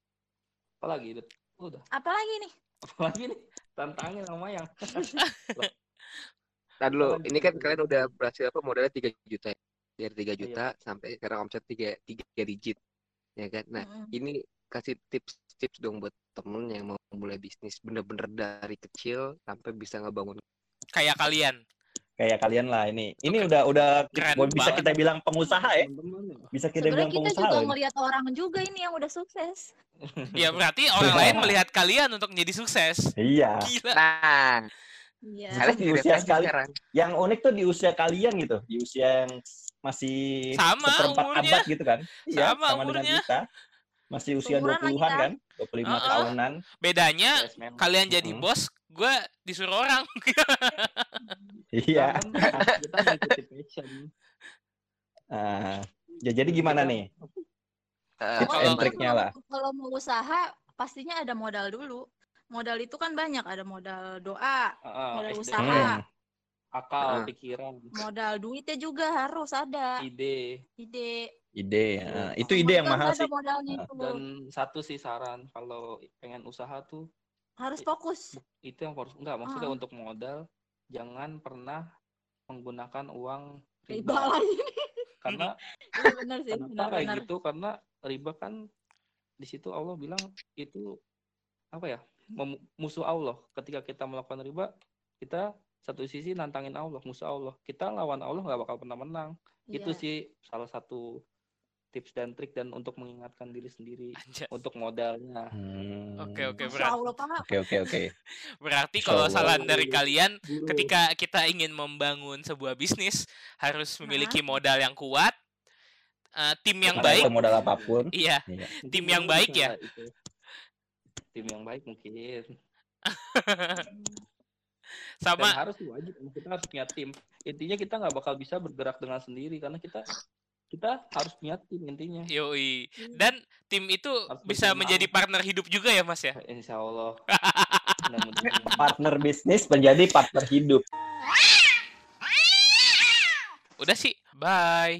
Lagi? Udah. Apalagi nih? Apa lagi nih? Tantangin sama yang. Nah dulu, Apalagi ini kan kalian udah berhasil apa modalnya 3 juta ya. Dari 3 Iya. juta sampai sekarang omset 3 3 digit. Ya kan? Nah, Mm-mm. ini kasih tips-tips dong buat temen yang mau mulai bisnis bener-bener dari kecil sampai bisa ngebangun Kayak kalian. Kayak kalian lah ini. Ini udah udah Keren bisa banget. kita bilang pengusaha ya. Ya. Bisa kita bilang Sebenarnya kita pengusaha juga ini. ngelihat orang juga ini yang udah sukses. Ya berarti orang lain melihat kalian untuk menjadi sukses. Iya. Gila. Nah, Iya. di usia sekali. sekarang. Yang unik tuh di usia kalian gitu. Di usia yang masih Sama seperempat umurnya. abad gitu kan. Iya, Sama sama, dengan umurnya. kita. Masih usia lah 20-an kita. kan? 25 Uh-uh. tahunan. Bedanya Yes, kalian jadi Mm-mm. bos, gue disuruh orang. Iya. Kita passion. Ah, ya jadi gimana nih? Eh, Tips Kalau- and triknya lah. Kalau mau usaha pastinya ada modal dulu. Modal itu kan banyak, ada modal doa, Heeh, Modal SDM, usaha. Hmm. akal, Ah. pikiran, modal duitnya juga harus ada. ide. Ide. Ide. Ah, itu ide yang mahal sih. modalnya itu. Dan satu sih saran kalau pengen usaha tuh Harus fokus. itu yang harus enggak maksudnya Ah. untuk modal jangan pernah menggunakan uang Riba riba lagi. karena Iya benar sih, kenapa benar kayak benar. gitu karena riba kan di situ Allah bilang itu apa ya musuh Allah ketika kita melakukan riba kita satu sisi nantangin Allah musuh Allah kita lawan Allah nggak bakal pernah menang itu Iya. sih salah satu tips dan trik dan untuk mengingatkan diri sendiri Anjay. untuk modalnya Hmm. Oke oke berarti. Oke oke oke. berarti kalau saran dari kalian Guru. ketika kita ingin membangun sebuah bisnis harus Nah. memiliki modal yang kuat, eh, tim yang Karena baik, modal apa pun. iya, Iya. Tim yang baik ya? tim yang baik mungkin Dan Sama harus wajib kita harus punya tim. Intinya kita nggak bakal bisa bergerak dengan sendiri karena kita kita harus punya tim intinya. yoi. Dan tim itu Harus bisa menjadi partner hidup juga ya, Mas ya? Insya Allah. Partner bisnis menjadi partner hidup. Udah sih. Bye.